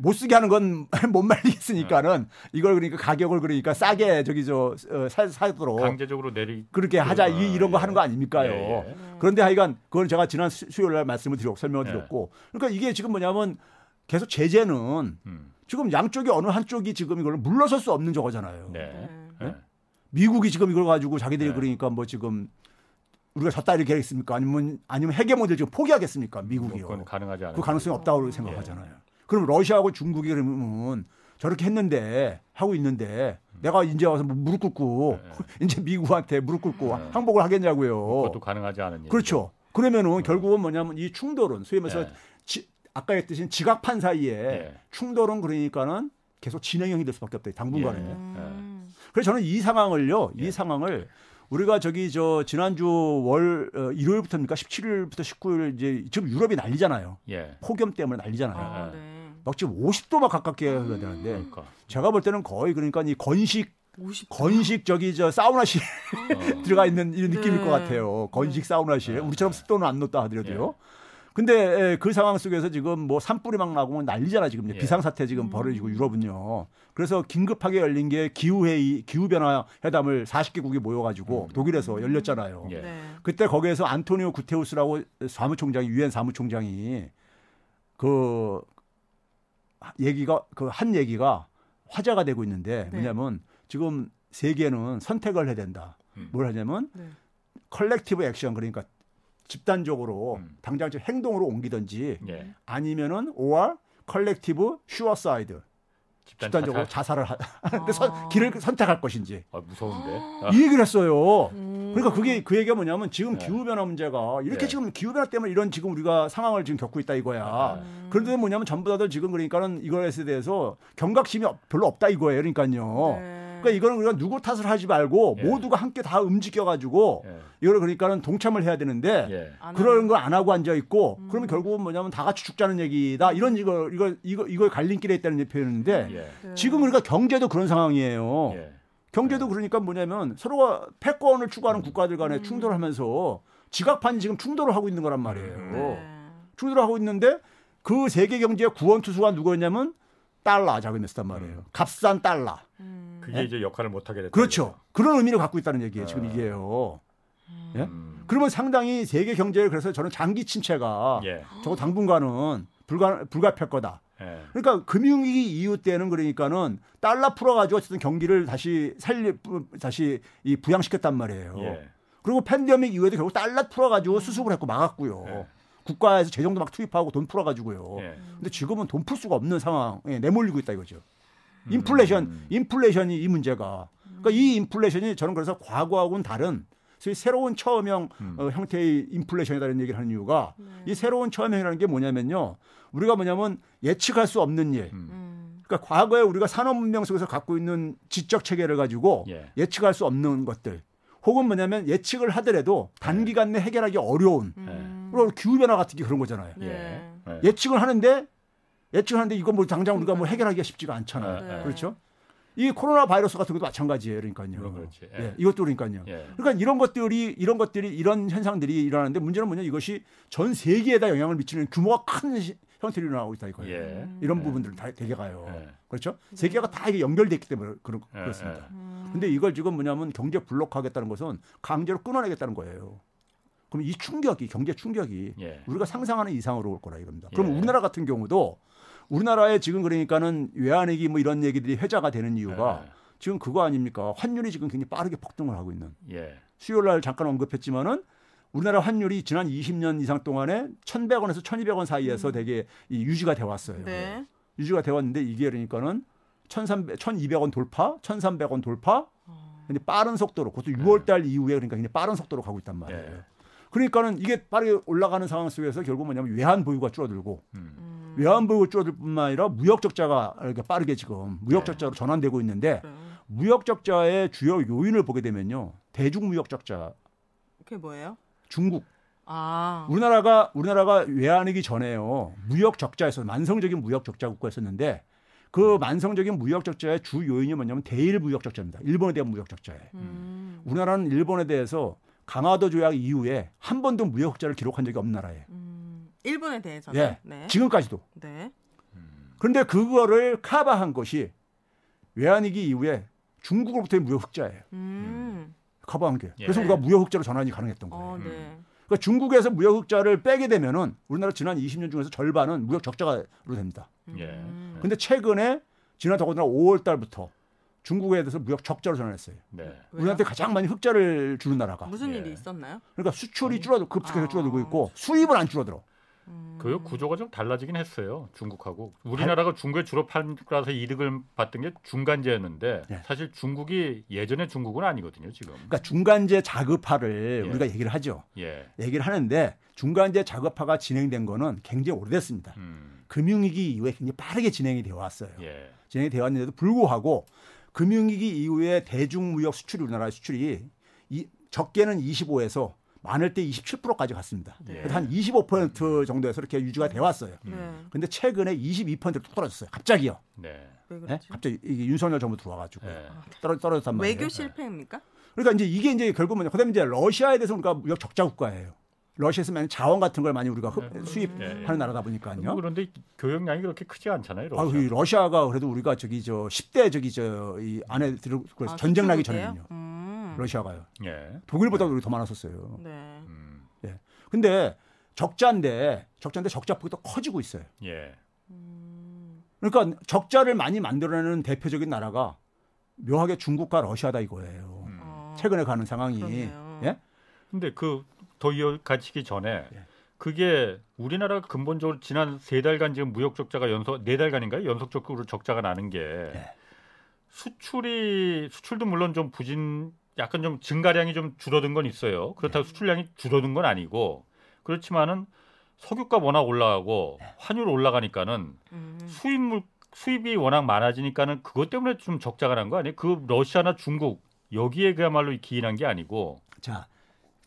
못 쓰게 하는 건 못 말리겠으니까는 이걸 그러니까 가격을 그러니까 싸게 저기 저 어, 사, 사도록 강제적으로 내리 그렇게 하자 아, 이, 이런 거 예. 하는 거 아닙니까요? 예, 예. 그런데 하여간 그건 제가 지난 수- 수요일 날 말씀을 드렸고 설명을 예. 드렸고 그러니까 이게 지금 뭐냐면 계속 제재는 음. 지금 양쪽이 어느 한쪽이 지금 이걸 물러설 수 없는 저거잖아요. 네. 네. 예. 미국이 지금 이걸 가지고 자기들이 네. 그러니까 뭐 지금 우리가 졌다 이렇게 하겠습니까? 아니면 아니면 헤게모니를 지금 포기하겠습니까? 미국이요. 그건 가능하지 않아요. 그 가능성이 없다고 생각하잖아요. 그럼 러시아하고 중국이 그러면 저렇게 했는데 하고 있는데 내가 이제 와서 뭐 무릎 꿇고 네. 이제 미국한테 무릎 꿇고 네. 항복을 하겠냐고요. 그것도 가능하지 않은 일. 그렇죠. 그러면은 결국은 뭐냐면 이 충돌은 소위 말해서 네. 지- 아까 했듯이 지각판 사이에 예. 충돌은 그러니까는 계속 진행형이 될 수밖에 없다. 당분간에. 예. 음. 그래서 저는 이 상황을요. 예. 이 상황을 우리가 저기 저 지난주 월 어, 일요일부터입니까? 17일부터 19일 이제 지금 유럽이 난리잖아요. 예. 폭염 때문에 난리잖아요. 아, 네. 네. 막 지금 50도 막 가깝게 해야 되는데 그러니까. 제가 볼 때는 거의 그러니까 이 건식 50. 건식 저기 저 사우나실 어. 들어가 있는 이런 느낌일 네. 것 같아요. 건식 사우나실. 네. 우리처럼 습도는 안 넣었다 하더라도요. 근데 에, 그 상황 속에서 지금 뭐 산불이 막 나고 난리잖아 지금 예. 비상사태 지금 음. 벌어지고 유럽은요. 그래서 긴급하게 열린 게 기후 회의, 기후 변화 회담을 40개국이 모여가지고 독일에서 열렸잖아요. 예. 네. 그때 거기에서 안토니오 구테흐스라고 사무총장이 유엔 사무총장이 그 얘기가 그 한 얘기가 화제가 되고 있는데 네. 뭐냐면 지금 세계는 선택을 해야 된다. 음. 뭘 하냐면 네. collective action 그러니까 집단적으로 음. 당장 좀 행동으로 옮기든지 예. 아니면은 or collective suicide 집단 집단 적으로 자살. 자살을 하, 그 아. 선, 길을 선택할 것인지 아, 무서운데. 아, 이 얘기를 했어요. 음. 그러니까 그게 그 얘기가 뭐냐면 지금 네. 기후 변화 문제가 이렇게 네. 지금 기후 변화 때문에 이런 지금 우리가 상황을 지금 겪고 있다 이거야. 음. 그런데 뭐냐면 전부 다들 지금 그러니까는 이거에 대해서 경각심이 없- 별로 없다 이거예요. 그러니까요. 네. 그러니까 이거는 우리가 누구 탓을 하지 말고 예. 모두가 함께 다 움직여 가지고 예. 이거를 그러니까는 동참을 해야 되는데 예. 안 그런 걸 안 하고 앉아 있고 음. 그러면 결국은 뭐냐면 다 같이 죽자는 얘기다. 이런 이거 이거 이거 이걸 갈림길에 있다는 표현인데 예. 네. 지금 그러니까 경제도 그런 상황이에요. 예. 경제도 그러니까 뭐냐면 서로가 패권을 추구하는 국가들 간에 음. 충돌하면서 지각판이 지금 충돌을 하고 있는 거란 말이에요. 네. 충돌을 하고 있는데 그 세계 경제의 구원 투수가 누구였냐면 달러 자금이었단 말이에요. 값싼 달러. 음. 그게 이제 역할을 못 하게 됐다. 그렇죠. 그런 의미를 갖고 있다는 얘기예요. 지금 아. 이게요. 예? 음. 그러면 상당히 세계 경제를 그래서 저는 장기 침체가 예. 저거 당분간은 불가 불가피할 거다. 예. 그러니까 금융위기 이후 때는 그러니까는 달러 풀어가지고 어쨌든 경기를 다시 살리 다시 이 부양시켰단 말이에요. 예. 그리고 팬데믹 이후에도 결국 달러 풀어가지고 수습을 했고 막았고요. 예. 국가에서 재정도 막 투입하고 돈 풀어가지고요. 예. 근데 지금은 돈 풀 수가 없는 상황에 내몰리고 있다 이거죠. 인플레이션, 음. 인플레이션이 이 문제가. 그러니까 이 인플레이션이 저는 그래서 과거하고는 다른 소위 새로운 처음형 음. 어, 형태의 인플레이션이라는 얘기를 하는 이유가 네. 이 새로운 처음형이라는 게 뭐냐면요. 우리가 뭐냐면 예측할 수 없는 일. 음. 음. 그러니까 과거에 우리가 산업 문명 속에서 갖고 있는 지적 체계를 가지고 예. 예측할 수 없는 것들. 혹은 뭐냐면 예측을 하더라도 단기간 내 해결하기 어려운 음. 그리고 기후 변화 같은 게 그런 거잖아요. 네. 예. 예. 예측을 하는데 예측을 하는데 이거 뭐 당장 우리가 뭐 해결하기가 쉽지가 않잖아요. 네. 그렇죠? 이 코로나 바이러스 같은 것도 마찬가지예요. 그러니까요. 그렇지. 예. 예, 이것도 그러니까요. 예. 그러니까 이런 것들이 이런 것들이 이런 현상들이 일어나는데 문제는 뭐냐 이것이 전 세계에다 영향을 미치는 규모가 큰 시- 형태로 일어나고 있다 이거예요. 예. 이런 예. 부분들 다 되게 가요. 예. 그렇죠? 세계가 다 이게 연결됐기 때문에 그렇, 예, 그렇습니다. 예. 음. 근데 이걸 지금 뭐냐면 경제 블록하겠다는 것은 강제로 끊어내겠다는 거예요. 그럼 이 충격이 경제 충격이 예. 우리가 상상하는 이상으로 올 거라 이겁니다. 그럼 예. 우리나라 같은 경우도 우리나라에 지금 그러니까는 외환위기 뭐 이런 얘기들이 회자가 되는 이유가 지금 그거 아닙니까? 환율이 지금 굉장히 빠르게 폭등을 하고 있는. 예. 수요일 날 잠깐 언급했지만은 우리나라 환율이 지난 20년 이상 동안에 1,100원에서 1,200원 사이에서 되게 이 유지가 돼 왔어요. 네. 유지가 돼 왔는데 이게 그러니까는 1,300 1,200원 돌파, 1,300원 돌파. 어. 근데 빠른 속도로 그것도 6월 달 이후에 그러니까 굉장히 빠른 속도로 가고 있단 말이에요. 예. 그러니까는 이게 빠르게 올라가는 상황 속에서 결국 뭐냐면 외환 보유가 줄어들고 음. 음. 외환 보유가 줄어들 뿐만 아니라 무역 적자가 이렇게 빠르게 지금 무역 네. 적자로 전환되고 있는데 그래요. 무역 적자의 주요 요인을 보게 되면요. 대중 무역 적자 그게 뭐예요? 중국 아. 우리나라가 우리나라가 외환위기 전에요. 무역 적자에서 만성적인 무역 적자 국가였었는데 그 만성적인 무역 적자의 주 요인이 뭐냐면 대일 무역 적자입니다. 일본에 대한 무역 적자에. 음. 우리나라는 일본에 대해서 강화도 조약 이후에 한 번도 무역 흑자를 기록한 적이 없는 나라예요. 음. 일본에 대해서는 예. 네. 지금까지도. 네. 그런데 그거를 카바한 것이 외환위기 이후에 중국으로부터의 무역 흑자예요. 음. 커버한 게. 예. 그래서 우리가 무역 흑자로 전환이 가능했던 거예요. 어, 네. 그러니까 중국에서 무역 흑자를 빼게 되면은 우리나라 지난 20년 중에서 절반은 무역 적자로 됩니다. 예. 음. 근데 최근에 지난 더군다나 5월 달부터 중국에 대해서 무역 적자로 전환했어요. 네. 우리한테 가장 많이 흑자를 주는 나라가. 무슨 예. 일이 있었나요? 그러니까 수출이 줄어들 급속해서 아. 줄어들고 있고 수입은 안 줄어들어. 음. 그 구조가 좀 달라지긴 했어요. 중국하고 우리나라가 중국에 주로 팔아서 이득을 봤던 게 중간재였는데 네. 사실 중국이 예전의 중국은 아니거든요. 지금. 그러니까 중간재 자급화를 예. 우리가 얘기를 하죠. 예. 얘기를 하는데 중간재 자급화가 진행된 거는 굉장히 오래됐습니다. 음. 금융위기 이후에 굉장히 빠르게 진행이 되어 왔어요. 예. 진행이 되어 왔는데도 불구하고 금융위기 이후에 대중무역 수출이 우리나라 수출이 이, 적게는 25에서 많을 때 27%까지 갔습니다. 네. 그래서 한25% 정도에서 이렇게 유지가 돼 왔어요. 네. 근데 최근에 22%로 뚝 떨어졌어요. 갑자기요. 네. 그렇지? 갑자기 이게 윤석열 정부 들어와가지고 예. 떨어 떨어졌단 말이에요. 외교 실패입니까? 그러니까 이제 이게 이제 결국은 그다음에 이제 러시아에 대해서 우리가 무역 적자 국가예요. 러시아에서 많이 자원 같은 걸 많이 우리가 흡- 네. 수입하는. 나라다 보니까요. 그런데 교역량이 그렇게 크지 않잖아요. 아, 러시아. 그 러시아가 그래도 우리가 저기 저 10대 저기 저 이 안에 들어 그래서 아, 전쟁 나기? 전에는요. 음. 러시아가요. 예. 독일보다 우리 더 많았었어요. 네. 음. 근데 적자인데 적자인데 적자 폭이 더 커지고 있어요. 예. 음. 그러니까 적자를 많이 만들어내는 대표적인 나라가 묘하게 중국과 러시아다 이거예요. 음. 어. 최근에 가는 상황이 그러네요. 예? 근데 그 더 이어가시기 전에 예. 그게 우리나라가 근본적으로 지난 세 달간 지금 무역 적자가 연속 네 달간인가요? 연속적으로 적자가 나는 게 예. 수출이 수출도 물론 좀 부진 약간 좀 증가량이 좀 줄어든 건 있어요. 그렇다고 예. 수출량이 줄어든 건 아니고 그렇지만은 석유가 워낙 올라가고 예. 환율 올라가니까는 음. 수입물 수입이 워낙 많아지니까는 그것 때문에 좀 적자가 난 거 아니에요? 그 러시아나 중국 여기에 그야말로 기인한 게 아니고 자,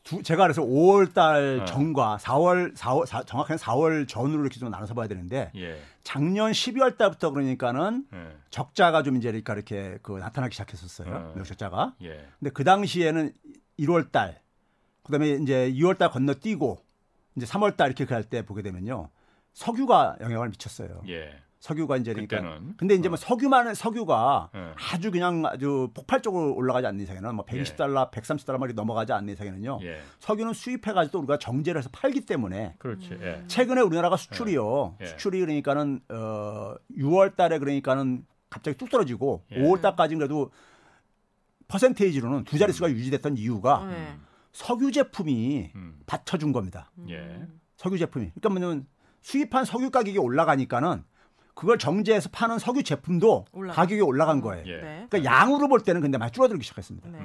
두, 제가 그래서 5월 달 네. 전과 4월, 4월, 사- 정확하게 4월 전으로 이렇게 좀 나눠서 봐야 되는데 예. 작년 12월 달부터 그러니까는 예. 적자가 좀 이제 그러니까 이렇게 그 나타나기 시작했었어요. 네. 무역 적자가. 예. 근데 그 당시에는 1월 달, 그다음에 이제 2월 달 건너뛰고 이제 3월 달 이렇게 갈 때 보게 되면요. 석유가 영향을 미쳤어요. 예. 석유가 이제 그러니까 그때는 근데 이제 뭐 어. 석유만 석유가 예. 아주 그냥 아주 폭발적으로 올라가지 않는 이상에는 뭐 120달러, 130달러 말이 넘어가지 않는 이상에는요. 예. 석유는 수입해 가지고 우리가 정제를 해서 팔기 때문에 그렇지. 예. 최근에 우리나라가 수출이요. 예. 수출이 그러니까는 어 6월 달에 그러니까는 갑자기 뚝 떨어지고 예. 5월 달까지는 그래도 퍼센테이지로는 두 자릿수가 유지됐던 이유가 네. 석유 제품이 음. 받쳐준 겁니다. 예. 석유 제품이. 그러니까 뭐냐면 수입한 석유 가격이 올라가니까는 그걸 정제해서 파는 석유 제품도 올라가. 가격이 올라간 거예요. 예. 네. 그러니까 양으로 볼 때는 근데 많이 줄어들기 시작했습니다. 네.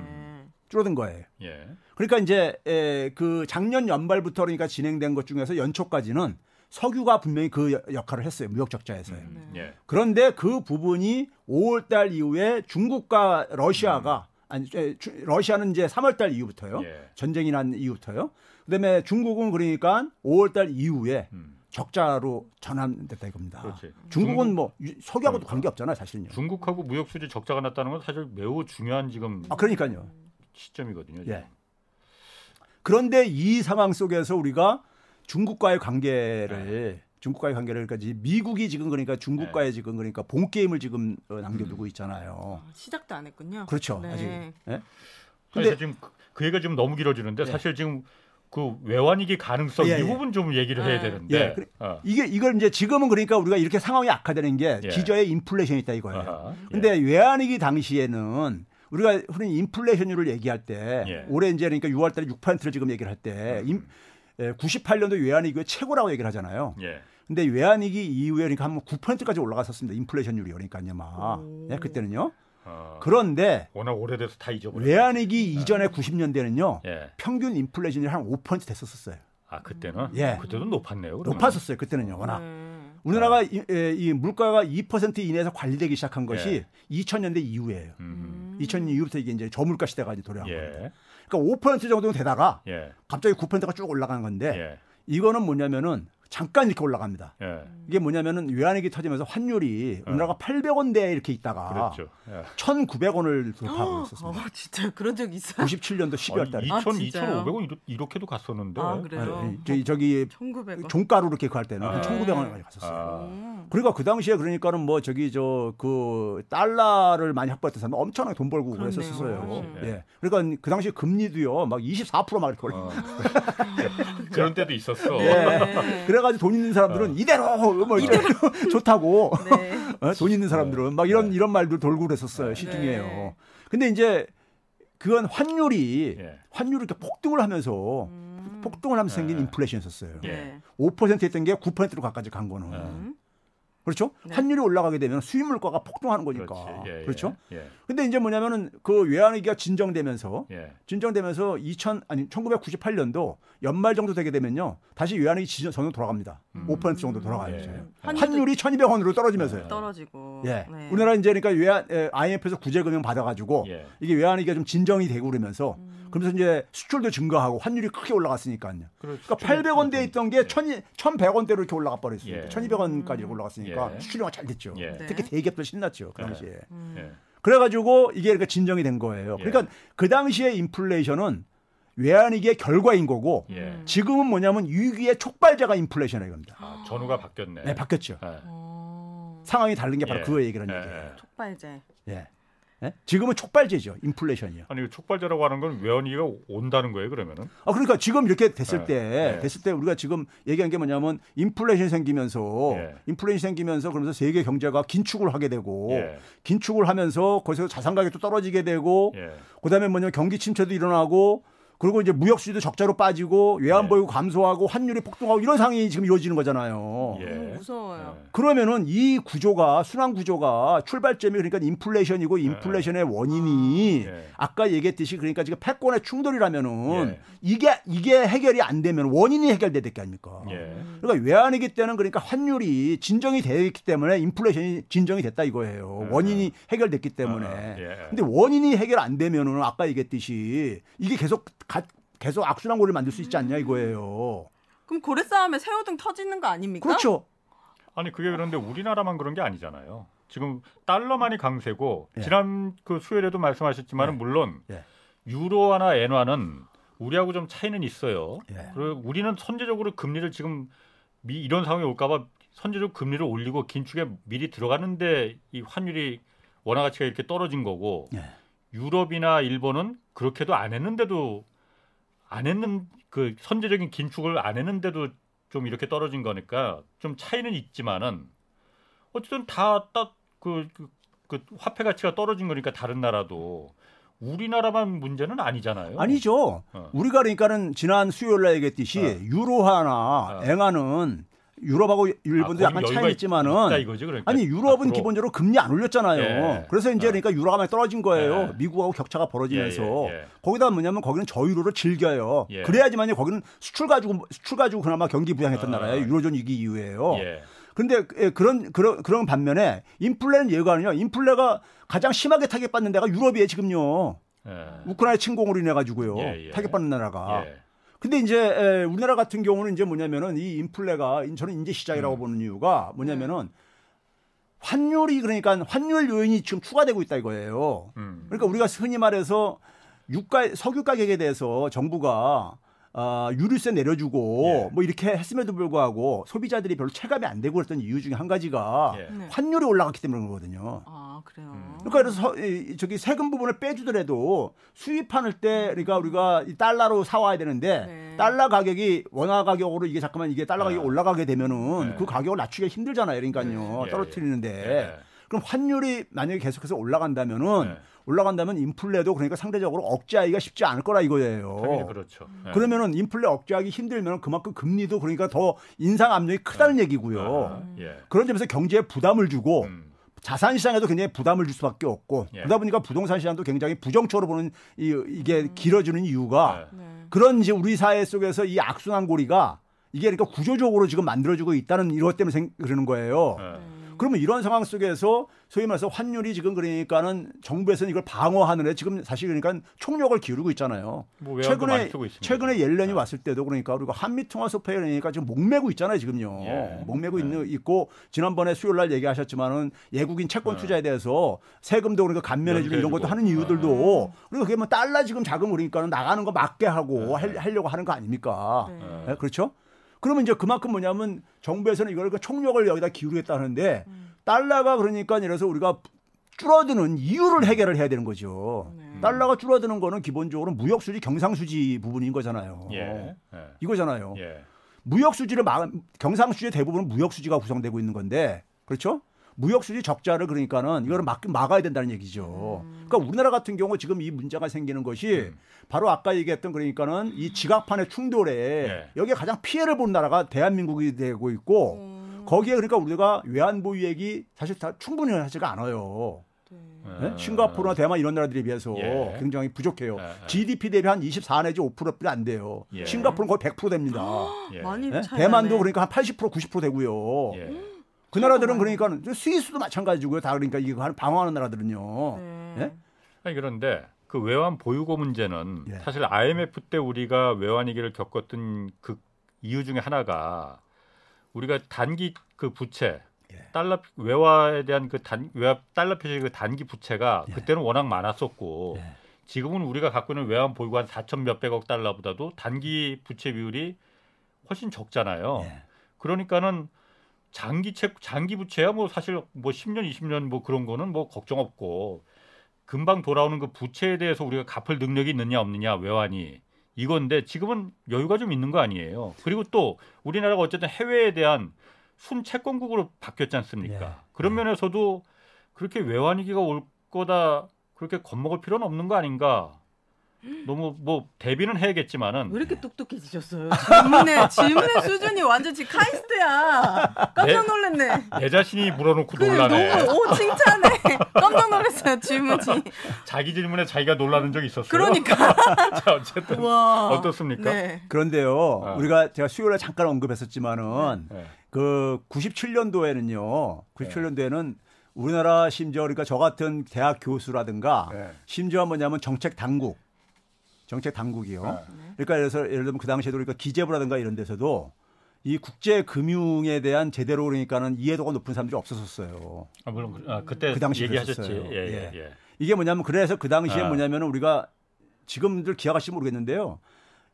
줄어든 거예요. 예. 그러니까 이제 에, 그 작년 연말부터 그러니까 진행된 것 중에서 연초까지는 석유가 분명히 그 여- 역할을 했어요. 무역 적자에서요. 음. 네. 예. 그런데 그 부분이 5월 달 이후에 중국과 러시아가 아니 에, 주- 러시아는 이제 3월 달 이후부터요. 예. 전쟁이 난 이후부터요. 그다음에 중국은 그러니까 5월 달 이후에 음. 적자로 전환됐다 이겁니다. 그렇지. 중국은 뭐 유- 석유하고도 그러니까. 관계 없잖아요, 사실은요. 중국하고 무역 수지 적자가 났다는 건 사실 매우 중요한 지금 아, 그러니까요. 시점이거든요. 지금. 예. 그런데 이 상황 속에서 우리가 중국과의 관계를 중국과의 관계를 그러니까 미국이 지금 그러니까 중국과의 지금 그러니까 본 게임을 지금 어, 남겨두고 있잖아요. 어, 시작도 안 했군요. 그렇죠. 네. 아직. 예? 근데 지금 그- 그 얘기가 좀 너무 길어지는데 예. 사실 지금 그 외환위기 가능성 예, 이 예. 부분 좀 얘기를 해야 네. 되는데. 예, 그래- 어. 이게 이걸 이제 지금은 그러니까 우리가 이렇게 상황이 악화되는 게 예. 기저에 인플레이션이 있다 이거예요. 아하, 근데 예. 외환위기 당시에는 우리가 흔히 인플레이션율을 얘기할 때 예. 올해 이제 그러니까 6월 달에 6%를 지금 얘기를 할때 음. 98년도 외환위기의 최고라고 얘기를 하잖아요. 예. 근데 외환위기 이후에 그러니까 한 9%까지 올라갔었습니다. 인플레이션율이 그러니까요, 막. 오. 예, 그때는요. 어, 그런데 워낙 오래돼서 다 잊어버렸어요. 외환위기 이전에 90년대는요. 예. 평균 인플레이션이 한 5% 됐었어요. 아 그때는 예. 그때도 높았네요. 그러면. 높았었어요. 그때는요, 워낙. 네. 우리나라가 이, 에, 이 물가가 2% 이내에서 관리되기 시작한 것이 예. 2000년대 이후예요. 음. 2000년 이후부터 이게 이제 저물가 시대가 이제 도래한 겁니다. 예. 그러니까 5% 정도 되다가 예. 갑자기 9%가 쭉 올라간 건데 예. 이거는 뭐냐면은 잠깐 이렇게 올라갑니다. 예. 이게 뭐냐면은 외환위기 터지면서 환율이 우리나라가 800원대에 이렇게 있다가 어. 그렇죠. 예. 1,900원을 돌파하고 있었습니다. 어, 진짜 그런 적 있어요? 97년도 12월 달에. 아, 2천, 진짜요? 2,500원 이렇게도 갔었는데. 아, 그래요? 예, 저기, 저기 1900원. 종가로 이렇게 구할 때는 한 아. 1,900원까지 갔었어요. 아. 음. 그러니까 그 당시에 그러니까는 뭐 저기 저 그 달러를 많이 확보했던 사람 엄청나게 돈 벌고. 그랬었어요. 그렇지. 예. 그러니까 그 당시에 금리도요 막 24%막 이렇게 올라. 어. 그런 때도 있었어. 예. 네. 그래가지고 돈 있는 사람들은 이대로 뭐 이대로 좋다고 네. 어? 돈 있는 사람들은 막 이런 이런 말도 돌고 그랬었어요 시중에요. 네. 근데 이제 그건 환율이 예. 환율이 이렇게 폭등을 하면서 음. 폭등을 하면서 생긴 네. 인플레이션이었어요. 예. 네. 5% 했던 게 9%로 가까이 간 거는. 음. 그렇죠? 네. 환율이 올라가게 되면 수입 물가가 폭등하는 거니까. 예, 예. 그렇죠? 예. 근데 이제 뭐냐면은 그 외환 위기가 진정되면서 예. 진정되면서 2000 아니 1998년도 연말 정도 되게 되면요. 다시 외환 위기 지전 전으로 돌아갑니다. 음. 5% 정도 돌아가요. 예. 환율도 환율이 1,200원으로 떨어지면서요. 떨어지고. 예. 네. 우리나라 이제 그러니까 외환 에, IMF에서 구제 금융 받아 가지고 예. 이게 외환 위기가 좀 진정이 되고 그러면서 음. 그러면서 이제 수출도 증가하고 환율이 크게 올라갔으니까요. 그렇죠. 그러니까 800원대에 있던 게 예. 1,000, 1,100원대로 이렇게 올라가 버렸으니까 예. 1,200원까지 이렇게 올라갔으니까 예. 수출이 잘 됐죠. 예. 네. 특히 대기업들 신났죠. 그 예. 당시에. 음. 예. 그래가지고 이게 그러니까 진정이 된 거예요. 예. 그러니까 그 당시에 인플레이션은 외환위기의 결과인 거고 예. 지금은 뭐냐면 위기의 촉발자가 인플레이션이 겁니다. 아, 전후가 바뀌었네. 네, 바뀌었죠. 예. 어. 상황이 다른 게 바로 예. 그 얘기라는 예, 얘기예요. 예. 촉발제. 예. 예? 지금은 촉발제죠. 인플레이션이요. 아니 그 촉발제라고 하는 건 외환위기가 온다는 거예요, 그러면은? 아 그러니까 지금 이렇게 됐을 예. 때 예. 됐을 때 우리가 지금 얘기한 게 뭐냐면 인플레이션 생기면서 예. 인플레이션 생기면서 그러면서 세계 경제가 긴축을 하게 되고 예. 긴축을 하면서 거기서 자산 가격도 떨어지게 되고 예. 그다음에 뭐냐면 경기 침체도 일어나고 그리고 이제 무역 수지도 적자로 빠지고 외환 예. 보유 감소하고 환율이 폭등하고 이런 상황이 지금 이루어지는 거잖아요. 예. 너무 무서워요. 예. 그러면은 이 구조가 순환 구조가 출발점이 그러니까 인플레이션이고 인플레이션의 원인이 예. 아까 얘기했듯이 그러니까 지금 패권의 충돌이라면은 예. 이게 이게 해결이 안 되면 원인이 해결돼야 될 게 아닙니까? 예. 그러니까 외환위기 때는 그러니까 환율이 진정이 되었기 때문에 인플레이션이 진정이 됐다 이거예요. 예. 원인이 해결됐기 때문에. 아, 예. 근데 원인이 해결 안 되면은 아까 얘기했듯이 이게 계속 가, 계속 악순환 고리를 만들 수 있지 않냐 이거예요. 그럼 고래 싸움에 새우등 터지는 거 아닙니까? 그렇죠. 아니 그게 그런데 우리나라만 그런 게 아니잖아요. 지금 달러만이 강세고 예. 지난 그 수요일에도 말씀하셨지만은 예. 물론 예. 유로화나 엔화는 우리하고 좀 차이는 있어요. 예. 그리고 우리는 선제적으로 금리를 지금 미 이런 상황이 올까봐 선제적 금리를 올리고 긴축에 미리 들어가는데 이 환율이 원화 가치가 이렇게 떨어진 거고 예. 유럽이나 일본은 그렇게도 안 했는데도 안 했는 그 선제적인 긴축을 안 했는데도 좀 이렇게 떨어진 거니까 좀 차이는 있지만은 어쨌든 다딱그 그, 그 화폐 가치가 떨어진 거니까 다른 나라도 우리나라만 문제는 아니잖아요. 아니죠. 어. 우리가 그러니까는 지난 수요일 날 얘기했듯이 어. 유로화나 어. 엔화는 유럽하고 일본도 아, 약간 여유가 있지만은 이거지 그러니까. 아니 유럽은 앞으로. 기본적으로 금리 안 올렸잖아요. 예. 그래서 이제 어. 그러니까 유로가 많이 떨어진 거예요. 예. 미국하고 격차가 벌어지면서 예, 예, 예. 거기다 뭐냐면 거기는 저유로를 즐겨요. 예. 그래야지만요 거기는 수출 가지고 수출 가지고 그나마 경기 부양했던 아. 나라예요. 유로존 위기 이후에요. 예, 그런 그런 그런 반면에 인플레는 예가는요. 인플레가 가장 심하게 타격받는 데가 유럽이에요 지금요. 예. 우크라이나 침공으로 인해 가지고요. 타격받는 나라가. 예. 근데 이제 에, 우리나라 같은 경우는 이제 뭐냐면은 이 인플레가 저는 이제 시작이라고 음. 보는 이유가 뭐냐면은 환율이 그러니까 환율 요인이 지금 추가되고 있다 이거예요. 음. 그러니까 우리가 흔히 말해서 유가 석유 가격에 대해서 정부가 아, 유류세 내려주고 예. 뭐 이렇게 했음에도 불구하고 소비자들이 별로 체감이 안 되고 그랬던 이유 중에 한 가지가 예. 네. 환율이 올라갔기 때문에 그런 거거든요. 아 그래요. 음. 그러니까 그래서 이- 저기 세금 부분을 빼주더라도 수입하는 때 그러니까 우리가 이 달러로 사와야 되는데 네. 달러 가격이 원화 가격으로 이게 잠깐만 이게 달러 가격이 네. 올라가게 되면은 네. 그 가격을 낮추기가 힘들잖아요. 그러니까요. 예, 떨어뜨리는데 예. 그럼 환율이 만약에 계속해서 올라간다면은 네. 올라간다면 인플레도 그러니까 상대적으로 억제하기가 쉽지 않을 거라 이거예요. 그렇죠. 예. 그러면은 인플레 억제하기 힘들면 그만큼 금리도 그러니까 더 인상 압력이 크다는 얘기고요. 아, 예. 그런 점에서 경제에 부담을 주고 음. 자산 시장에도 굉장히 부담을 줄 수밖에 없고 예. 그러다 보니까 부동산 시장도 굉장히 부정적으로 보는 이, 이게 길어지는 이유가 예. 네. 그런 이제 우리 사회 속에서 이 악순환 고리가 이게 그러니까 구조적으로 지금 만들어지고 있다는 이것 때문에 생, 그러는 거예요. 예. 그러면 이런 상황 속에서 소위 말해서 환율이 지금 그러니까는 정부에서는 이걸 방어하는 애 지금 사실 그러니까 총력을 기울이고 있잖아요. 뭐 최근에. 최근에 옐렌이 예. 왔을 때도 그러니까 우리가 한미 통화 소파에 그러니까 지금 목매고 있잖아요 지금요. 예. 목매고 예. 있는 있고 지난번에 수요일 날 얘기하셨지만은 외국인 채권 예. 투자에 대해서 세금도 그러니까 감면해주고 이런 것도. 하는 이유들도 그리고 그게 뭐 달러 지금 자금 그러니까는 나가는 거 막게 하고 할- 하려고 하는 거 아닙니까? 네. 예, 그렇죠? 그러면 이제 그만큼 뭐냐면 정부에서는 이걸 그 총력을 여기다 기울이겠다는데 음. 달러가 그러니까 이래서 우리가 줄어드는 이유를 해결을 해야 되는 거죠. 네. 달러가 줄어드는 거는 기본적으로 무역 수지 경상 수지 부분인 거잖아요. 예. 예. 이거잖아요. 예. 무역 수지를 막 경상 수지의 대부분은 무역 수지가 구성되고 있는 건데 그렇죠? 무역 수지 적자를 그러니까는 이거를 막 막아야 된다는 얘기죠. 그러니까 우리나라 같은 경우 지금 이 문제가 생기는 것이 바로 아까 얘기했던 그러니까는 이 지각판의 충돌에 예. 여기에 가장 피해를 본 나라가 대한민국이 되고 있고 음. 거기에 그러니까 우리가 외환보유 액이 사실 다 충분히 하지가 않아요. 네? 싱가포르나 대만 이런 나라들에 비해서 예. 굉장히 부족해요. 예, 예. GDP 대비 한 24 내지 5%뿐이 안 돼요. 예. 싱가포르는 거의 100% 됩니다. 예. 많이 네? 차이 대만도. 그러니까 한 80% 90% 되고요. 예. 그 나라들은 그러니까 스위스도 마찬가지고요. 다 그러니까 이거 하는 방어하는 나라들은요. 네. 예? 아니 그런데 그 외환 보유고 문제는 예. 사실 IMF 때 우리가 외환 위기를 겪었던 그 이유 중에 하나가 우리가 단기 그 부채 예. 달러 외화에 대한 그 단 외화 달러 표시 그 단기 부채가 예. 그때는 워낙 많았었고 예. 지금은 우리가 갖고 있는 외환 보유고 한 4천 몇백억 달러보다도 단기 부채 비율이 훨씬 적잖아요. 예. 그러니까는 장기 채 장기 부채야 뭐 사실 뭐 10년 20년 뭐 그런 거는 뭐 걱정 없고 금방 돌아오는 그 부채에 대해서 우리가 갚을 능력이 있느냐 없느냐 외환이 이건데 지금은 여유가 좀 있는 거 아니에요. 그리고 또 우리나라가 어쨌든 해외에 대한 순 채권국으로 바뀌었지 않습니까? 예. 그런 면에서도 그렇게 외환 위기가 올 거다 그렇게 겁먹을 필요는 없는 거 아닌가? 너무 뭐 대비는 해야겠지만은 왜 이렇게 똑똑해지셨어요? 질문의 질문의 수준이 완전 지금 카이스트야. 깜짝 놀랐네. 내 자신이 물어놓고 그 놀라네. 너무 오 칭찬해. 깜짝 놀랐어요 질문이. 자기 질문에 자기가 놀라는 적이 있었어요. 그러니까 자 어쨌든 와 어떻습니까? 네. 그런데요. 아. 우리가 제가 수요일에 잠깐 언급했었지만은 네. 그 97년도에는요. 97년도에는 우리나라 심지어 그러니까 저 같은 대학 교수라든가 네. 심지어 뭐냐면 정책 당국 정책 당국이요. 네. 그러니까 그래서 예를 들면 그 당시에도 그러니까 기재부라든가 이런 데서도 이 국제 금융에 대한 제대로 그러니까는 이해도가 높은 사람들이 없었었어요. 아, 물론 그- 아, 그때 그 당시 얘기하셨지. 그랬었어요. 예, 예, 예. 예. 이게 뭐냐면 그래서 그 당시에 아. 뭐냐면 우리가 지금들 기억하실지 모르겠는데요.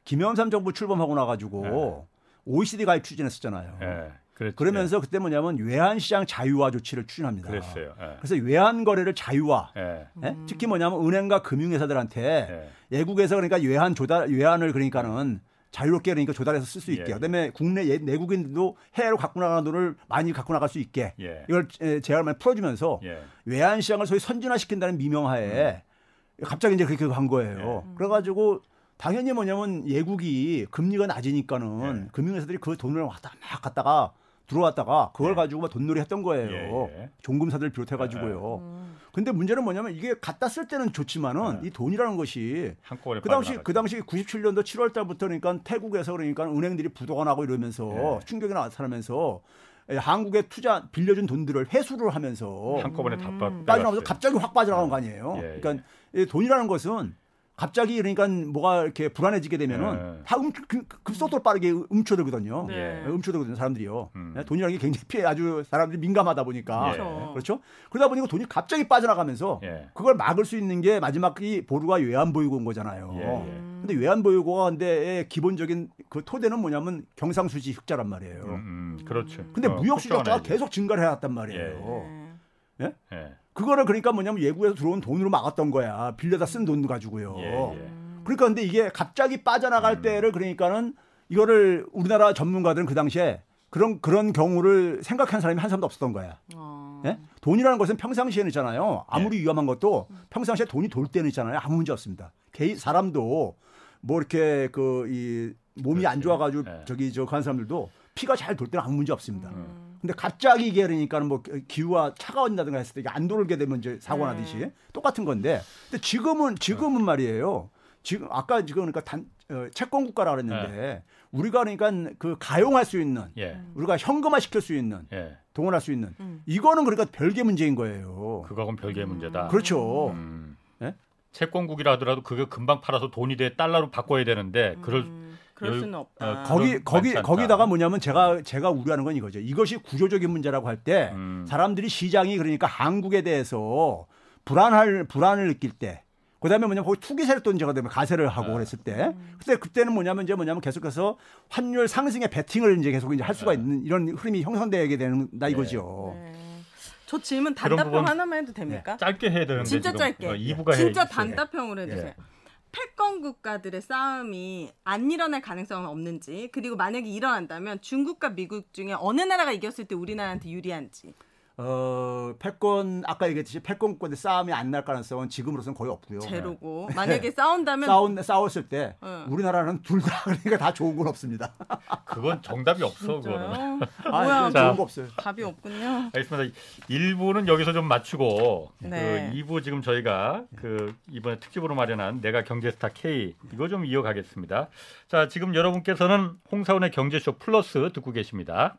김영삼 정부 출범하고 나가지고 OECD 가입 추진했었잖아요. 예. 그랬, 그러면서 그때 뭐냐면 외환시장 자유화 조치를 추진합니다. 그랬어요. 예. 그래서 외환 거래를 자유화. 예. 예? 특히 뭐냐면 은행과 금융회사들한테 예. 외국에서 그러니까 외환 조달 외환을 그러니까는 자유롭게 그러니까 조달해서 쓸 수 있게. 예. 그다음에 국내 예- 내국인들도 해외로 갖고 나가는 돈을 많이 갖고 나갈 수 있게. 예. 이걸 에, 제한을 많이 풀어주면서 예. 외환 시장을 소위 선진화시킨다는 미명하에 갑자기 이제 그렇게 한 거예요. 예. 그래가지고 당연히 뭐냐면 예국이 금리가 낮으니까는 예. 금융회사들이 그 돈을 왔다 막 갖다가 들어왔다가 그걸 예. 가지고 막 돈놀이 했던 거예요. 예, 예. 종금사들 비롯해 가지고요. 음. 근데 문제는 뭐냐면 이게 갖다 쓸 때는 좋지만은 예. 이 돈이라는 것이 한꺼번에 그 당시. 그 당시 97년도 7월 달부터 그러니까 태국에서 그러니까 은행들이 부도가 나고 이러면서 예. 충격이 나타나면서 예, 한국에 투자 빌려준 돈들을 회수를 하면서 한꺼번에 다 빠, 빠져나가면서 빼갔어요. 갑자기 확 빠져나간 거 아니에요. 예, 그러니까 이 돈이라는 것은 갑자기 그러니까 뭐가 이렇게 불안해지게 되면은 예. 다 음, 그, 급속도로 빠르게 움츠들거든요. 네. 예. 움츠들거든요, 사람들이요. 음. 예, 돈이라는 게 굉장히 피해 아주 사람들이 민감하다 보니까 예. 그렇죠. 그렇죠. 그러다 보니까 돈이 갑자기 빠져나가면서 예. 그걸 막을 수 있는 게 마지막 이 보루가 외환보유고인 거잖아요. 예, 예. 음. 근데 외환보유고가 근데 기본적인 그 토대는 뭐냐면 경상수지 흑자란 말이에요. 음, 음, 그렇죠. 근데 어, 무역수지 흑자가 걱정은 계속 증가를 해왔단 말이에요. 네. 아니지. 예. 그거를 그러니까 뭐냐면 외국에서 들어온 돈으로 막았던 거야. 빌려다 쓴 돈 가지고요. 예, 예. 그러니까 근데 이게 갑자기 빠져나갈 음. 때를 그러니까는 이거를 우리나라 전문가들은 그 당시에 그런 그런 경우를 생각한 사람이 한 사람도 없었던 거야. 어. 예? 돈이라는 것은 평상시에는 있잖아요. 아무리 예. 위험한 것도 평상시에 돈이 돌 때는 있잖아요. 아무 문제 없습니다. 개인 사람도 뭐 이렇게 그 이 몸이 안 그렇지. 좋아가지고 예. 저기 저 그런 사람들도 피가 잘 돌 때는 아무 문제 없습니다. 음. 근데 갑자기 이게 그러니까는 뭐 기후가 차가워진다든가 했을 때 이게 안 돌게 되면 이제 사고 나듯이 네. 똑같은 건데 근데 지금은 지금은 말이에요. 지금 아까 지금 그러니까 단 어, 채권 국가라 그랬는데 우리가 그러니까 그 가용할 수 있는 예. 우리가 현금화 시킬 수 있는 예. 동원할 수 있는 음. 이거는 그러니까 별개 문제인 거예요. 그거하고는 별개의 문제다. 그렇죠. 음. 예? 채권국이라 하더라도 그게 금방 팔아서 돈이 돼 달러로 바꿔야 되는데 그럴 음, 그럴 수는 없다. 어, 거기 그건 거기 않다. 거기다가 뭐냐면 제가 제가 우려하는 건 이거죠. 이것이 구조적인 문제라고 할때 음. 사람들이 시장이 그러니까 한국에 대해서 불안할 불안을 느낄 때 그다음에 뭐냐면 거기 투기세를 또 이제가 되면 가세를 하고 네. 그랬을 때 그때 그때는 뭐냐면 이제 뭐냐면 계속해서 환율 상승에 베팅을 이제 계속 이제 할 수가 네. 있는 이런 흐름이 형성되게 된다 이거죠. 네. 저 질문 단답형 하나만 해도 됩니까? 짧게 해야 되는데 진짜 지금 짧게. 어, 2부가 진짜 해 단답형으로 해주세요. 예. 패권 국가들의 싸움이 안 일어날 가능성은 없는지 그리고 만약에 일어난다면 중국과 미국 중에 어느 나라가 이겼을 때 우리나라한테 유리한지 어, 패권 아까 얘기했듯이 패권권의 싸움이 안 날 가능성은 지금으로서는 거의 없고요. 제로고 만약에 싸운다면 싸운 싸웠을 때 응. 우리나라는 둘다 그러니까 다 좋은 건 없습니다. 그건 정답이 없어 그거는. 아, 뭐야 그 자. 좋은 거 없어요. 답이 없군요. 알겠습니다. 1부는 여기서 좀 마치고 네. 그 2부 지금 저희가 그 이번에 특집으로 마련한 내가 경제스타 K 이거 좀 이어가겠습니다. 자, 지금 여러분께서는 홍사훈의 경제쇼 플러스 듣고 계십니다.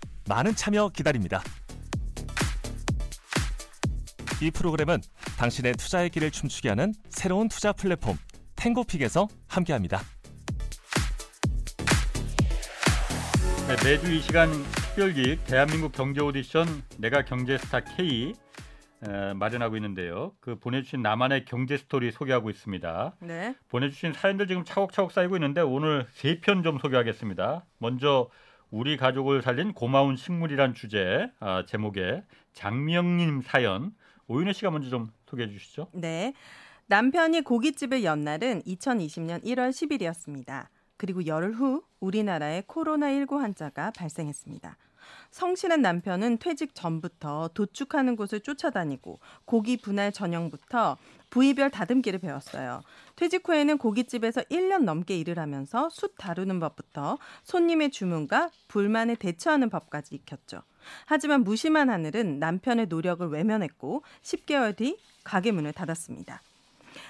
많은 참여 기다립니다. 이 프로그램은 당신의 투자의 길을 춤추게 하는 새로운 투자 플랫폼 탱고픽에서 함께합니다. 네, 매주 이 시간 특별기획 대한민국 경제 오디션 내가 경제스타 K 에, 마련하고 있는데요. 그 보내주신 나만의 경제 스토리 소개하고 있습니다. 네. 보내주신 사연들 지금 차곡차곡 쌓이고 있는데 오늘 세 편 좀 소개하겠습니다. 먼저 우리 가족을 살린 고마운 식물이란 주제 아, 제목의 장명님 사연 오윤혜 씨가 먼저 좀 소개해 주시죠. 네. 남편이 고깃집을 연 날은 2020년 1월 10일이었습니다. 그리고 열흘 후 우리나라에 코로나19 환자가 발생했습니다. 성실한 남편은 퇴직 전부터 도축하는 곳을 쫓아다니고 고기 분할 전형부터 부위별 다듬기를 배웠어요. 퇴직 후에는 고깃집에서 1년 넘게 일을 하면서 숯 다루는 법부터 손님의 주문과 불만에 대처하는 법까지 익혔죠. 하지만 무심한 하늘은 남편의 노력을 외면했고 10개월 뒤 가게 문을 닫았습니다.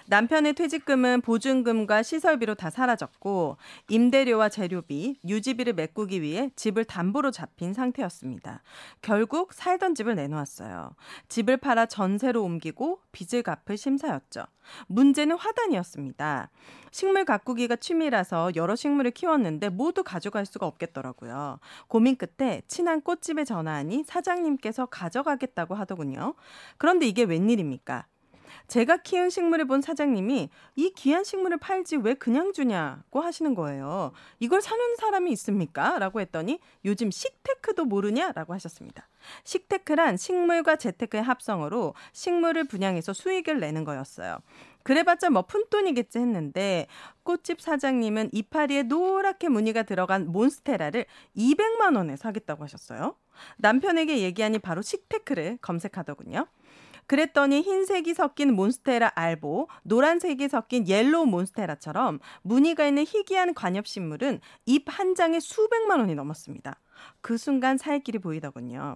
남편의 퇴직금은 보증금과 시설비로 다 사라졌고 임대료와 재료비, 유지비를 메꾸기 위해 집을 담보로 잡힌 상태였습니다. 결국 살던 집을 내놓았어요. 집을 팔아 전세로 옮기고 빚을 갚을 심사였죠. 문제는 화단이었습니다. 식물 가꾸기가 취미라서 여러 식물을 키웠는데 모두 가져갈 수가 없겠더라고요. 고민 끝에 친한 꽃집에 전화하니 사장님께서 가져가겠다고 하더군요. 그런데 이게 웬일입니까? 제가 키운 식물을 본 사장님이 이 귀한 식물을 팔지 왜 그냥 주냐고 하시는 거예요. 이걸 사는 사람이 있습니까? 라고 했더니 요즘 식테크도 모르냐라고 하셨습니다. 식테크란 식물과 재테크의 합성어로 식물을 분양해서 수익을 내는 거였어요. 그래봤자 뭐 푼돈이겠지 했는데 꽃집 사장님은 이파리에 노랗게 무늬가 들어간 몬스테라를 200만 원에 사겠다고 하셨어요. 남편에게 얘기하니 바로 식테크를 검색하더군요. 그랬더니 흰색이 섞인 몬스테라 알보, 노란색이 섞인 yellow 몬스테라처럼 무늬가 있는 희귀한 관엽식물은 잎 한 장에 수백만 원이 넘었습니다. 그 순간 살 길이 보이더군요.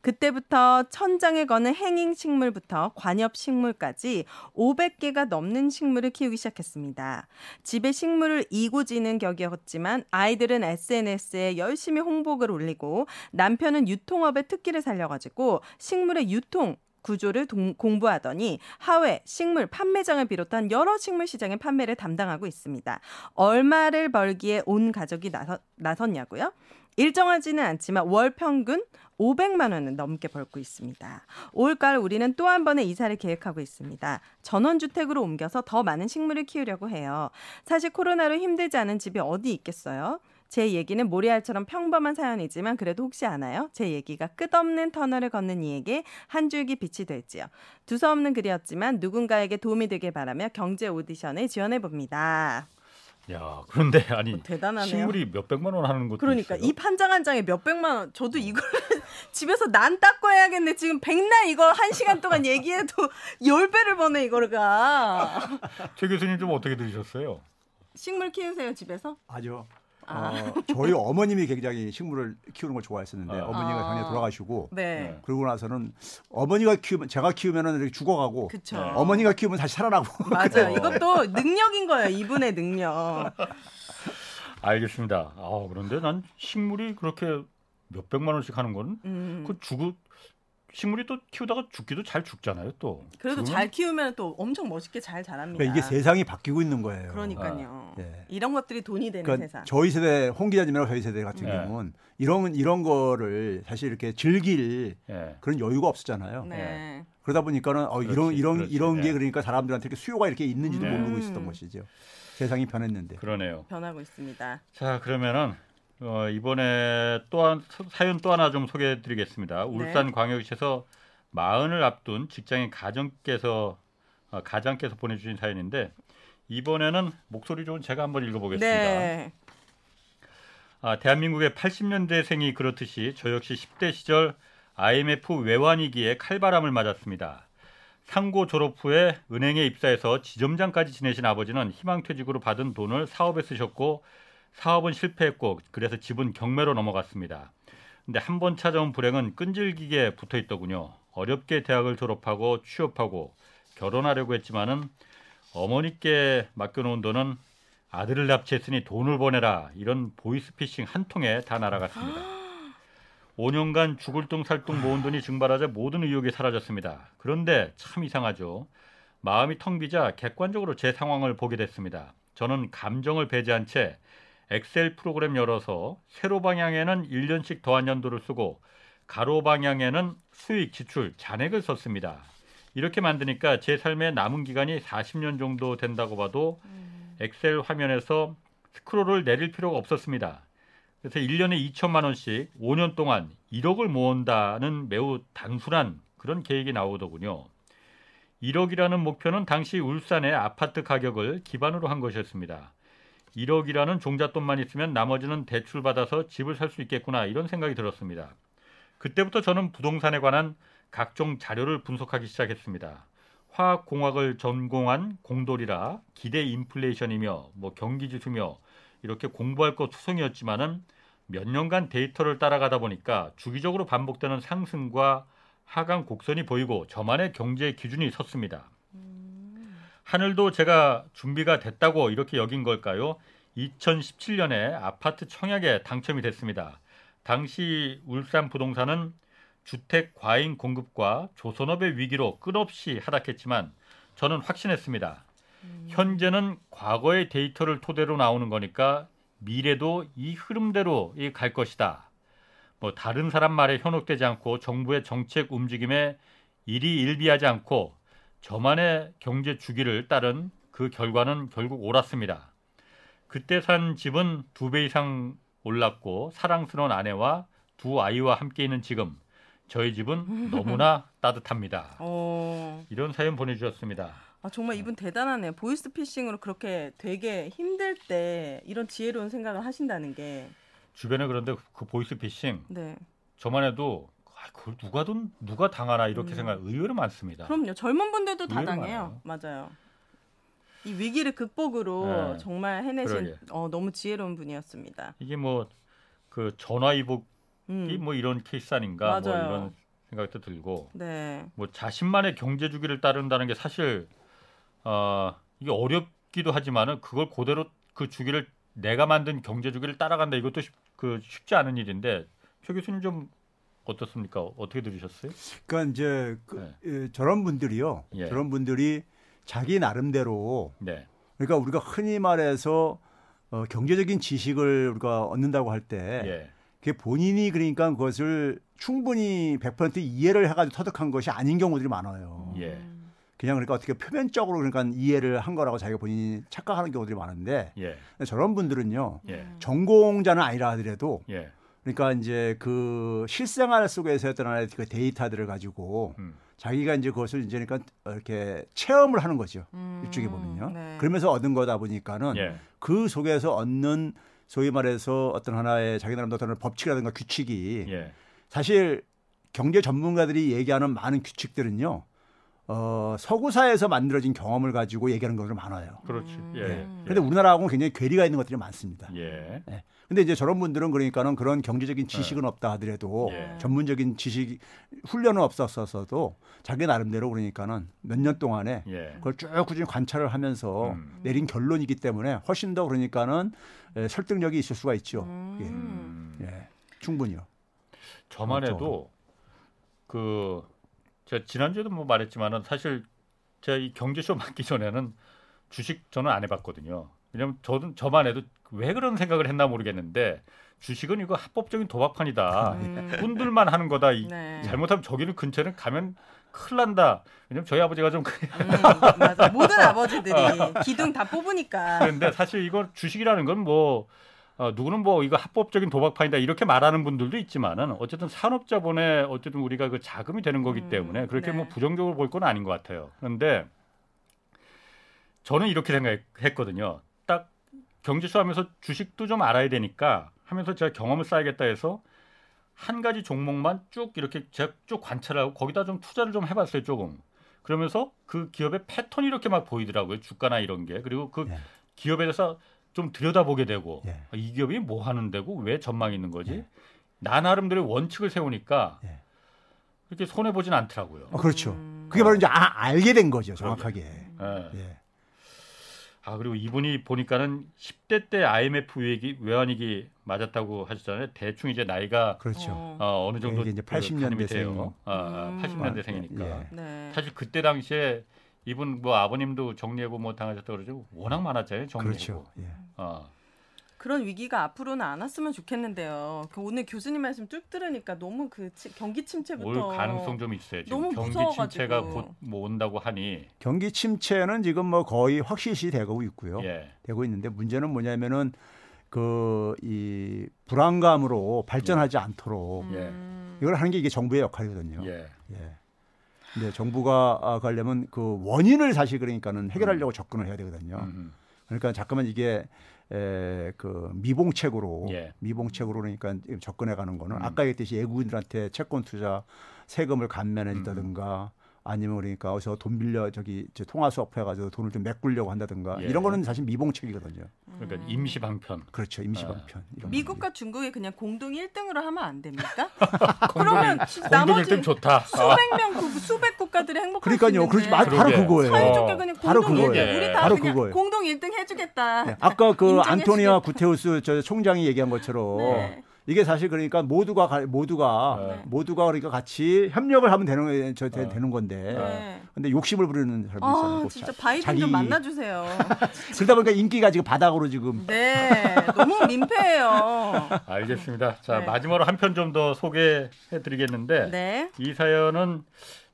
그때부터 천장에 거는 hanging 식물부터 관엽 식물까지 500개가 넘는 식물을 키우기 시작했습니다. 집에 식물을 이고 지는 격이었지만 아이들은 SNS에 열심히 홍보글 올리고 남편은 유통업에 특기를 살려가지고 식물의 유통 구조를 동, 공부하더니 하회, 식물, 판매장을 비롯한 여러 식물 시장의 판매를 담당하고 있습니다. 얼마를 벌기에 온 가족이 나서, 나섰냐고요? 일정하지는 않지만 월 평균 500만 원은 넘게 벌고 있습니다. 올가을 우리는 또 한 번의 이사를 계획하고 있습니다. 전원주택으로 옮겨서 더 많은 식물을 키우려고 해요. 사실 코로나로 힘들지 않은 집이 어디 있겠어요? 제 얘기는 모리알처럼 평범한 사연이지만 그래도 혹시 아나요? 제 얘기가 끝없는 터널을 걷는 이에게 한 줄기 빛이 될지요. 두서없는 글이었지만 누군가에게 도움이 되길 바라며 경제 오디션을 지원해 봅니다. 야, 그런데 아니 어, 대단하네요. 식물이 몇 백만 원 하는 것도 그러니까 있어요? 이한장한 장에 몇 백만 원. 저도 이걸 집에서 난 닦고 해야겠네. 지금 백날 이거 한 시간 동안 얘기해도 열 배를 버네 이거가. 최 교수님 좀 어떻게 들으셨어요? 식물 키우세요 집에서? 아주 아. 어, 저희 어머님이 굉장히 식물을 키우는 걸 좋아했었는데 아. 어머니가 아. 당연히 돌아가시고 네. 그러고 나서는 어머니가 키우면 제가 키우면은 이렇게 죽어가고 그쵸. 네. 어머니가 키우면 다시 살아나고 맞아요. 이것도 능력인 거예요. 이분의 능력. 알겠습니다. 아, 그런데 난 식물이 그렇게 몇 백만 원씩 하는 건 음. 그 주고 식물이 또 키우다가 죽기도 잘 죽잖아요. 또 그래도 그거는- 잘 키우면 또 엄청 멋있게 잘 자랍니다. 그러니까 이게 세상이 바뀌고 있는 거예요. 그러니까요. 예. 이런 것들이 돈이 되는 그러니까 세상. 저희 세대 홍 기자님이랑 저희 세대 같은 네. 경우는 이런 이런 거를 사실 이렇게 즐길 예. 그런 여유가 없었잖아요. 네. 그러다 보니까는 어, 이런 그렇지, 이런 그렇지. 이런 게 예. 그러니까 사람들한테 이렇게 수요가 이렇게 있는지도 네. 모르고 음. 있었던 것이죠. 세상이 변했는데. 그러네요. 변하고 있습니다. 자 그러면은 어, 이번에 또한 사연 또 하나 좀 소개해드리겠습니다. 네. 울산 광역시에서 마흔을 앞둔 직장인 가정께서 어, 가장께서 보내주신 사연인데 이번에는 목소리 좋은 제가 한번 읽어보겠습니다. 네. 아, 대한민국의 80년대생이 그렇듯이 저 역시 10대 시절 IMF 외환위기에 칼바람을 맞았습니다. 상고 졸업 후에 은행에 입사해서 지점장까지 지내신 아버지는 희망퇴직으로 받은 돈을 사업에 쓰셨고 사업은 실패했고 그래서 집은 경매로 넘어갔습니다. 근데 한 번 찾아온 불행은 끈질기게 붙어 있더군요. 어렵게 대학을 졸업하고 취업하고 결혼하려고 했지만은 어머니께 맡겨놓은 돈은 아들을 납치했으니 돈을 보내라 이런 보이스피싱 한 통에 다 날아갔습니다. 5년간 죽을 살둥 모은 돈이 증발하자 모든 의욕이 사라졌습니다. 그런데 참 이상하죠. 마음이 텅 비자 객관적으로 제 상황을 보게 됐습니다. 저는 감정을 배제한 채 엑셀 프로그램 열어서 세로 방향에는 1년씩 더한 연도를 쓰고 가로 방향에는 수익, 지출, 잔액을 썼습니다. 이렇게 만드니까 제 삶의 남은 기간이 40년 정도 된다고 봐도 엑셀 화면에서 스크롤을 내릴 필요가 없었습니다. 그래서 1년에 2천만 원씩 5년 동안 1억을 모은다는 매우 단순한 그런 계획이 나오더군요. 1억이라는 목표는 당시 울산의 아파트 가격을 기반으로 한 것이었습니다. 1억이라는 종잣돈만 있으면 나머지는 대출 받아서 집을 살 수 있겠구나 이런 생각이 들었습니다. 그때부터 저는 부동산에 관한 각종 자료를 분석하기 시작했습니다. 화학공학을 전공한 공돌이라 기대 인플레이션이며 뭐 경기지수며 이렇게 공부할 것 투성이었지만은 몇 년간 데이터를 따라가다 보니까 주기적으로 반복되는 상승과 하강 곡선이 보이고 저만의 경제 기준이 섰습니다. 하늘도 제가 준비가 됐다고 이렇게 여긴 걸까요? 2017년에 아파트 청약에 당첨이 됐습니다. 당시 울산 부동산은 주택 과잉 공급과 조선업의 위기로 끝없이 하락했지만 저는 확신했습니다. 현재는 과거의 데이터를 토대로 나오는 거니까 미래도 이 흐름대로 이갈 것이다. 뭐 다른 사람 말에 현혹되지 않고 정부의 정책 움직임에 일희일비하지 않고 저만의 경제 주기를 따른 그 결과는 결국 옳았습니다. 그때 산 집은 두 배 이상 올랐고 사랑스러운 아내와 두 아이와 함께 있는 지금 저희 집은 너무나 따뜻합니다. 어. 이런 사연 보내주셨습니다. 아, 정말 이분 대단하네요. 보이스 피싱으로 그렇게 되게 힘들 때 이런 지혜로운 생각을 하신다는 게. 주변에 그런데 그 보이스피싱 네. 저만 해도 아, 그걸 누가 돈 누가 당하나 이렇게 음. 생각 의외로 많습니다. 그럼요. 젊은 분들도 다 당해요. 맞아요. 이 위기를 극복으로 네. 정말 해내신. 어, 너무 지혜로운 분이었습니다. 이게 뭐 그 전화위복이 음. 뭐 이런 케이스 아닌가 뭐 맞아요. 이런 생각도 들고 네. 뭐 자신만의 경제 주기를 따른다는 게 사실 어 이게 어렵기도 하지만은 그걸 그대로 그 주기를 내가 만든 경제 주기를 따라간다 이것도 쉽, 그 쉽지 않은 일인데 최 교수님 좀 어떻습니까? 어떻게 들으셨어요? 그러니까 이제 그, 네. 에, 저런 분들이요. 예. 저런 분들이 자기 나름대로 네, 그러니까 우리가 흔히 말해서 어, 경제적인 지식을 우리가 얻는다고 할때 예, 그게 본인이 그러니까 그것을 충분히 100% 이해를 해가지고 터득한 것이 아닌 경우들이 많아요. 예, 그냥 그러니까 어떻게 표면적으로 그러니까 이해를 한 거라고 자기가 본인이 착각하는 경우들이 많은데 예, 저런 분들은요 예, 전공자는 아니라 하더라도 예, 그러니까 이제 그 실생활 속에서 어떤 하나의 그 데이터들을 가지고 음. 자기가 이제 그것을 이제 그러니까 이렇게 체험을 하는 거죠. 음, 일종의 보면요. 네. 그러면서 얻은 거다 보니까는 예, 그 속에서 얻는 소위 말해서 어떤 하나의 자기 나름대로 어떤 법칙이라든가 규칙이 예, 사실 경제 전문가들이 얘기하는 많은 규칙들은요. 어, 서구사에서 만들어진 경험을 가지고 얘기하는 것들이 많아요. 그렇지. 음. 예, 예. 예. 근데 우리나라하고는 굉장히 괴리가 있는 것들이 많습니다. 예, 근데 이제 저런 분들은 그러니까는 그런 경제적인 지식은 없다 하더라도 예. 전문적인 지식 훈련은 없었어도 자기 나름대로 그러니까는 몇 년 동안에 예. 그걸 쭉 꾸준히 관찰을 하면서 음. 내린 결론이기 때문에 훨씬 더 그러니까는 에, 설득력이 있을 수가 있죠. 음. 예. 음. 예. 충분히요. 저만. 해도 그 제가 지난주에도 뭐 말했지만은 사실 제가 이 경제쇼 맡기 전에는 주식 저는 안 해봤거든요. 왜냐면 저도 저만 해도 왜 그런 생각을 했나 모르겠는데 주식은 이거 합법적인 도박판이다. 음. 꾼들만 하는 거다. 이- 네. 잘못하면 저기는 근처에는 가면 큰일 난다. 왜냐면 저희 아버지가 좀. 음, 맞아. 모든 아버지들이 기둥 다 뽑으니까. 그런데 사실 이거 주식이라는 건 뭐 어, 누구는 뭐 이거 합법적인 도박판이다 이렇게 말하는 분들도 있지만은 어쨌든 산업자본에 어쨌든 우리가 그 자금이 되는 거기 음, 때문에 그렇게 네. 뭐 부정적으로 볼 건 아닌 것 같아요. 그런데 저는 이렇게 생각했거든요. 딱 경제쇼 하면서 주식도 좀 알아야 되니까 하면서 제가 경험을 쌓아야겠다 해서 한 가지 종목만 쭉 이렇게 제가 쭉 관찰하고 거기다 좀 투자를 좀 해봤어요 조금. 그러면서 그 기업의 패턴이 이렇게 막 보이더라고요 주가나 이런 게 그리고 그 예. 기업에 대해서 좀 들여다보게 되고 예. 아, 이 기업이 뭐 하는 데고 왜 전망이 있는 거지? 예. 나 나름대로 원칙을 세우니까 예. 그렇게 손해 보진 않더라고요. 어, 그렇죠. 음. 그게 바로 이제 아, 알게 된 거죠, 정확하게. 예. 예. 아 그리고 이분이 보니까는 10대 때 IMF 외기 외환위기 맞았다고 하셨잖아요. 대충 이제 나이가 그렇죠. 어. 어, 어느 정도 이제 그 80년대 가늠이 돼요. 생. 아, 음. 80년대생이니까. 예. 네. 사실 그때 당시에 이분 뭐 아버님도 정리해고 뭐 당하셨다 그러죠. 워낙 많았잖아요. 정리해고. 그렇죠. 예. 어. 그런 위기가 앞으로는 안 왔으면 좋겠는데요. 그 오늘 교수님 말씀 쭉 들으니까 너무 그 치- 경기 침체부터 올 가능성 좀 있어요. 지금 너무 경기 무서워가지고. 침체가 곧 뭐 온다고 하니. 경기 침체는 지금 뭐 거의 확실시 되고 있고요. 예. 되고 있는데 문제는 뭐냐면은 그 이 불안감으로 발전하지 않도록 음. 이걸 하는 게 이게 정부의 역할이거든요. 예. 예. 근데 정부가 아, 가려면 그 원인을 사실 그러니까는 해결하려고 접근을 해야 되거든요. 음, 그러니까 잠깐만 이게 에, 그 미봉책으로 예. 미봉책으로 그러니까 접근해 가는 거는 음. 아까 얘기했듯이 외국인들한테 채권 투자 세금을 감면해 준다든가 아니면 그러니까 어디서 돈 빌려 저기 저 통화 스왑 해 가지고 돈을 좀 메꾸려고 한다든가 예. 이런 거는 사실 미봉책이거든요. 그러니까 임시 방편. 그렇죠 임시 방편. 이런 미국과 중국이 그냥 공동 1등으로 하면 안 됩니까? 그러면 공동 나머지 1등 좋다. 아, 수백 명, 국- 수백 국가들이 행복할 수 그러니까요. 그렇지 말 바로. 그거예요. 그냥 바로 공동 1등 그거예요. 우리 다 바로 그냥 그거예요. 공동 1등 해 주겠다. 네, 아까 그 인정해 안토니아 주겠다. 구테우스 저 총장이 얘기한 것처럼 네. 이게 사실 그러니까 모두가 가- 모두가 네. 모두가 그러니까 같이 협력을 하면 되는 저 되, 어. 는 건데 네. 근데 욕심을 부리는 사람이 있어요. 아뭐 진짜 자- 바이든 자기- 좀 만나 주세요. 그러다 보니까 인기가 지금 바닥으로 지금 네, 너무 민폐예요. 알겠습니다. 자 네. 마지막으로 한 편 좀 더 소개해 드리겠는데 네. 이 사연은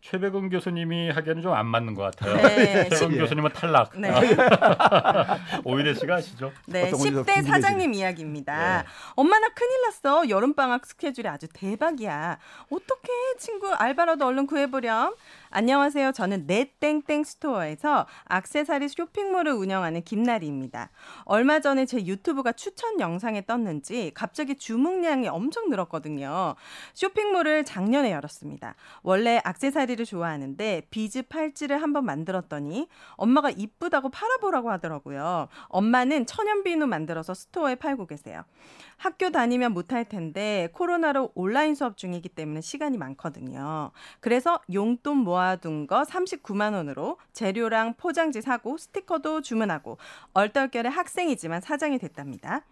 최백은 교수님이 하기에는 좀 안 맞는 것 같아요. 네. 최백은 예. 교수님은 탈락. 네. 오희대 씨가 아시죠? 네, 어떤 건지 10대 궁금해지네. 사장님 이야기입니다. 네. 엄마 나 큰일 났어. 여름방학 스케줄이 아주 대박이야. 어떻게 친구 알바라도 얼른 구해보렴. 안녕하세요. 저는 넷땡땡 스토어에서 악세사리 쇼핑몰을 운영하는 김나리입니다. 얼마 전에 제 유튜브가 추천 영상에 떴는지 갑자기 주문량이 엄청 늘었거든요. 쇼핑몰을 작년에 열었습니다. 원래 악세사리를 좋아하는데 비즈 팔찌를 한번 만들었더니 엄마가 이쁘다고 팔아보라고 하더라고요. 엄마는 천연비누 만들어서 스토어에 팔고 계세요. 학교 다니면 못할 텐데 코로나로 온라인 수업 중이기 때문에 시간이 많거든요. 그래서 용돈 모아 둔 거 39만 원으로 재료랑 포장지 사고 스티커도 주문하고 얼떨결에 학생이지만 사장이 됐답니다.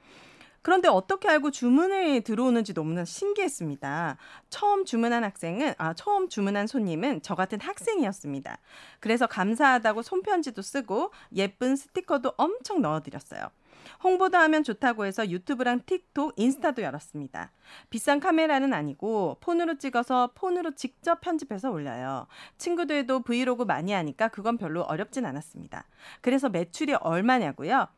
그런데 어떻게 알고 주문이 들어오는지 너무나 신기했습니다. 처음 주문한 학생은 아 처음 주문한 손님은 저 같은 학생이었습니다. 그래서 감사하다고 손편지도 쓰고 예쁜 스티커도 엄청 넣어드렸어요. 홍보도 하면 좋다고 해서 유튜브랑 틱톡, 인스타도 열었습니다. 비싼 카메라는 아니고 폰으로 찍어서 폰으로 직접 편집해서 올려요. 친구들도 브이로그 많이 하니까 그건 별로 어렵진 않았습니다. 그래서 매출이 얼마냐고요?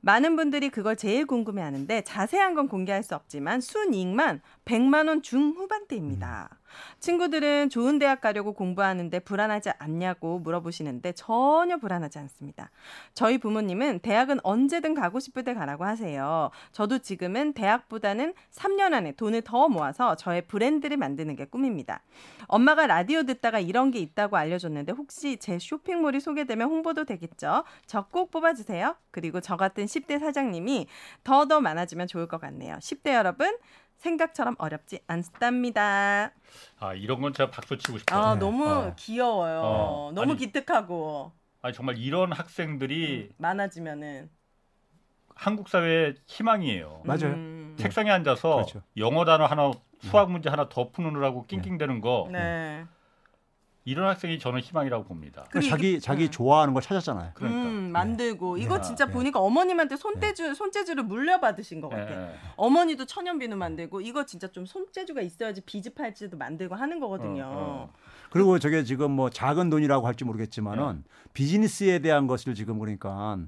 많은 분들이 그걸 제일 궁금해 하는데 자세한 건 공개할 수 없지만 순이익만 100만 원 중후반대입니다. 친구들은 좋은 대학 가려고 공부하는데 불안하지 않냐고 물어보시는데 전혀 불안하지 않습니다. 저희 부모님은 대학은 언제든 가고 싶을 때 가라고 하세요. 저도 지금은 대학보다는 3년 안에 돈을 더 모아서 저의 브랜드를 만드는 게 꿈입니다. 엄마가 라디오 듣다가 이런 게 있다고 알려줬는데 혹시 제 쇼핑몰이 소개되면 홍보도 되겠죠? 저 꼭 뽑아주세요. 그리고 저 같은 10대 사장님이 더더 많아지면 좋을 것 같네요. 10대 여러분 생각처럼 어렵지 않답니다. 아 이런 건 제가 박수 치고 싶어요. 아 네. 너무 어. 귀여워요. 어. 너무 아니, 기특하고 아니 정말 이런 학생들이 많아지면은 한국 사회의 희망이에요. 맞아요. 음. 네. 책상에 앉아서 그렇죠. 영어 단어 하나 수학 문제 하나 더 푸느라고 낑낑대는 거 네. 이런 학생이 저는 희망이라고 봅니다. 그리고 자기 자기 네. 좋아하는 걸 찾았잖아요. 그러니까. 음, 만들고 이거 네. 진짜 네. 보니까 어머님한테 손재주 손재주를 물려받으신 것 같아. 예, 요 예. 어머니도 천연비누 만들고 이거 진짜 좀 손재주가 있어야지 비즈팔찌도 만들고 하는 거거든요. 어, 어. 그리고 저게 지금 뭐 작은 돈이라고 할지 모르겠지만은 비즈니스에 대한 것을 지금 그러니까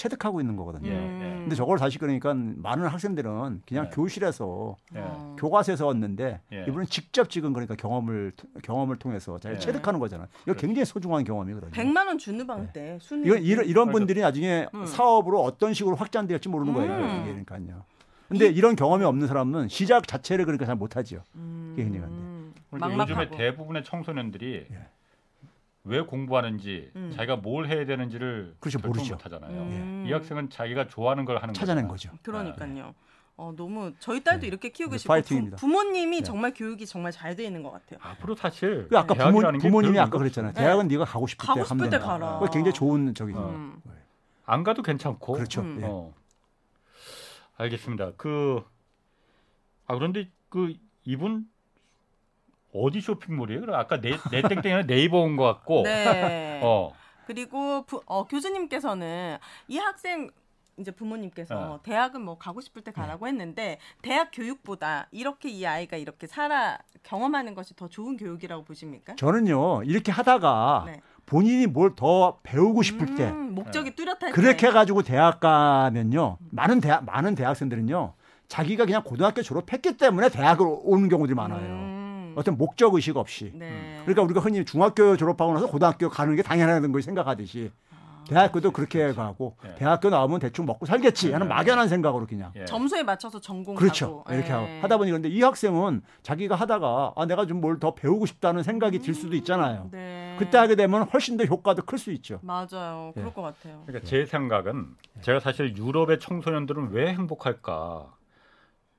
체득하고 있는 거거든요. 예, 음. 예. 근데 저걸 다시 그러니까 많은 학생들은 그냥 네. 교실에서 예. 어. 교과서에서 얻는데 예. 이분은 직접 지금 그러니까 경험을 경험을 통해서 잘 예. 체득하는 거잖아요. 이거 굉장히 소중한 경험이거든요. 100만 원 주는 방때 순위. 이건 이런, 이런 맞아. 분들이 나중에 음. 사업으로 어떤 식으로 확장될지 모르는 거예요. 음. 이게 그러니까요. 근데 이 런 경험이 없는 사람은 시작 자체를 그러니까 잘 못하죠. 음. 굉장한데. 그러니까. 요즘에 대부분의 청소년들이 예. 왜 공부하는지 음. 자기가 뭘 해야 되는지를 그렇죠, 결정 모르죠. 못하잖아요. 음. 이 학생은 자기가 좋아하는 걸 하는 찾아낸 거잖아요. 거죠. 그러니까요. 어, 너무 저희 딸도 네. 이렇게 키우고 싶고 파이팅입니다. 부, 모님이 네. 정말 교육이 정말 잘 돼 있는 것 같아요. 앞으로 사실 그 아까 부모, 부모님이 아까 그랬잖아요. 네. 대학은 네가 가고 싶을 가고 때 가면 때. 가라. 그거 굉장히 좋은 저기. 어. 음. 안 가도 괜찮고. 그렇죠. 음. 예. 어. 알겠습니다. 그 아 그런데 그 이분 어디 쇼핑몰이에요? 그럼 아까 내, 내 땡땡이는 네이버 온 것 같고. 네. 어. 그리고 부, 어, 교수님께서는 이 학생 이제 부모님께서 어. 대학은 뭐 가고 싶을 때 가라고 했는데 대학 교육보다 이렇게 이 아이가 이렇게 살아 경험하는 것이 더 좋은 교육이라고 보십니까? 저는요 이렇게 하다가 네. 본인이 뭘 더 배우고 싶을 때 음, 목적이 뚜렷할 그렇게 때. 해가지고 대학 가면요 많은 대학 많은 대학생들은요 자기가 그냥 고등학교 졸업했기 때문에 대학을 오는 경우들이 많아요. 음. 어떤 목적 의식 없이. 네. 그러니까 우리가 흔히 중학교 졸업하고 나서 고등학교 가는 게 당연하다는 걸 생각하듯이 아, 대학교도 그렇게 가고 예. 대학교 나오면 대충 먹고 살겠지 하는 네. 막연한 생각으로 그냥 예. 점수에 맞춰서 전공 그렇죠 가고. 이렇게 예. 하고 하다 보니 그런데 이 학생은 자기가 하다가 아 내가 좀 뭘 더 배우고 싶다는 생각이 들 수도 있잖아요. 네. 그때 하게 되면 훨씬 더 효과도 클 수 있죠. 맞아요. 그럴 예. 것 같아요. 그러니까 제 생각은 제가 사실 유럽의 청소년들은 왜 행복할까?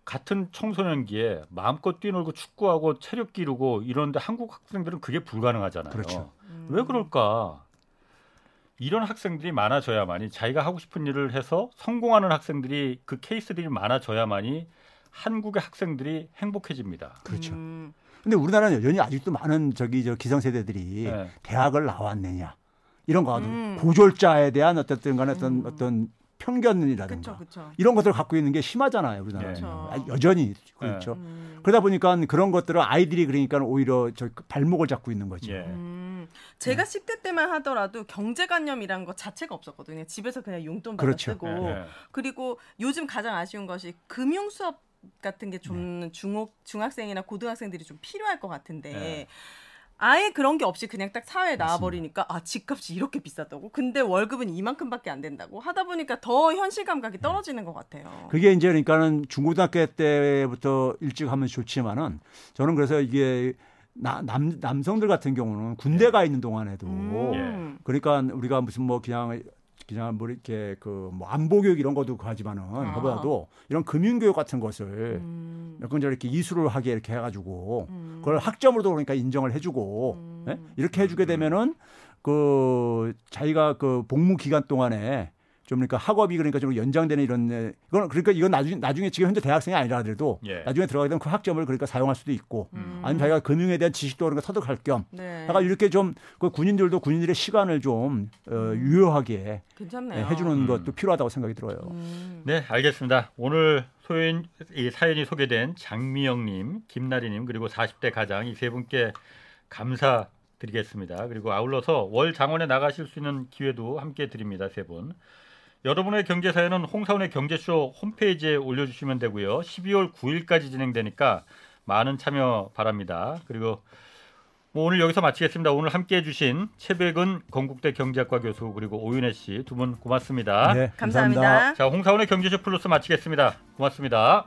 같은 청소년기에 마음껏 뛰놀고 축구하고 체력 기르고 이런데 한국 학생들은 그게 불가능하잖아요. 그렇죠. 음. 왜 그럴까? 이런 학생들이 많아져야만이 자기가 하고 싶은 일을 해서 성공하는 학생들이 그 케이스들이 많아져야만이 한국의 학생들이 행복해집니다. 그렇죠. 음. 근데 우리나라는 여전히 아직도 많은 저기 저 기성세대들이 네. 대학을 나왔느냐 이런 거 음. 고졸자에 대한 어쨌든 간에 어떤 음. 어떤 편견이라든가 그렇죠, 그렇죠. 이런 것들을 갖고 있는 게 심하잖아요 우리나라는 그렇죠. 아, 여전히 그렇죠. 음. 그러다 보니까 그런 것들을 아이들이 그러니까 오히려 저 발목을 잡고 있는 거죠. 예. 음, 제가 10대 때만 하더라도 경제관념이란 것 자체가 없었거든요. 집에서 그냥 용돈 받아 그렇죠. 쓰고 예. 그리고 요즘 가장 아쉬운 것이 금융 수업 같은 게좀 네. 중학 중학생이나 고등학생들이 좀 필요할 것 같은데 네. 아예 그런 게 없이 그냥 딱 사회에 나와 버리니까 아 집값이 이렇게 비싸다고 근데 월급은 이만큼밖에 안 된다고 하다 보니까 더 현실 감각이 떨어지는 것 같아요. 네. 그게 이제 그러니까는 중고등학교 때부터 일찍 하면 좋지만은 저는 그래서 이게 나, 남, 남성들 같은 경우는 군대 가 있는 동안에도 음. 그러니까 우리가 무슨 뭐 그냥 그냥 뭐 이렇게 그뭐 안보 교육 이런 것도 하지만은 아. 그보다도 이런 금융 교육 같은 것을 음. 약간 이렇게 이수를 하게 이렇게 해가지고 음. 그걸 학점으로도 그러니까 인정을 해주고 음. 예? 이렇게 해주게 되면은 그 자기가 그 복무 기간 동안에 좀 그러니까 학업이 그러니까 좀 연장되는 이런 애, 이건 그러니까 이건 나중에 나중에 지금 현재 대학생이 아니라 하더라도 예. 나중에 들어가게 되면 그 학점을 그러니까 사용할 수도 있고 음. 아니면 자기가 금융에 대한 지식도 그러니까 터득할 겸 네. 약간 이렇게 좀 그 군인들도 군인들의 시간을 좀 어, 유효하게 괜찮네요. 해주는 음. 것도 필요하다고 생각이 들어요. 음. 네, 알겠습니다. 오늘 소인 이 사연이 소개된 장미영님, 김나리님 그리고 40대 가장 이 세 분께 감사 드리겠습니다. 그리고 아울러서 월 장원에 나가실 수 있는 기회도 함께 드립니다. 세 분. 여러분의 경제 사연은 홍사원의 경제쇼 홈페이지에 올려주시면 되고요. 12월 9일까지 진행되니까 많은 참여 바랍니다. 그리고 뭐 오늘 여기서 마치겠습니다. 오늘 함께해 주신 최백은 건국대 경제학과 교수 그리고 오윤혜 씨 두 분 고맙습니다. 네, 감사합니다. 자, 홍사원의 경제쇼 플러스 마치겠습니다. 고맙습니다.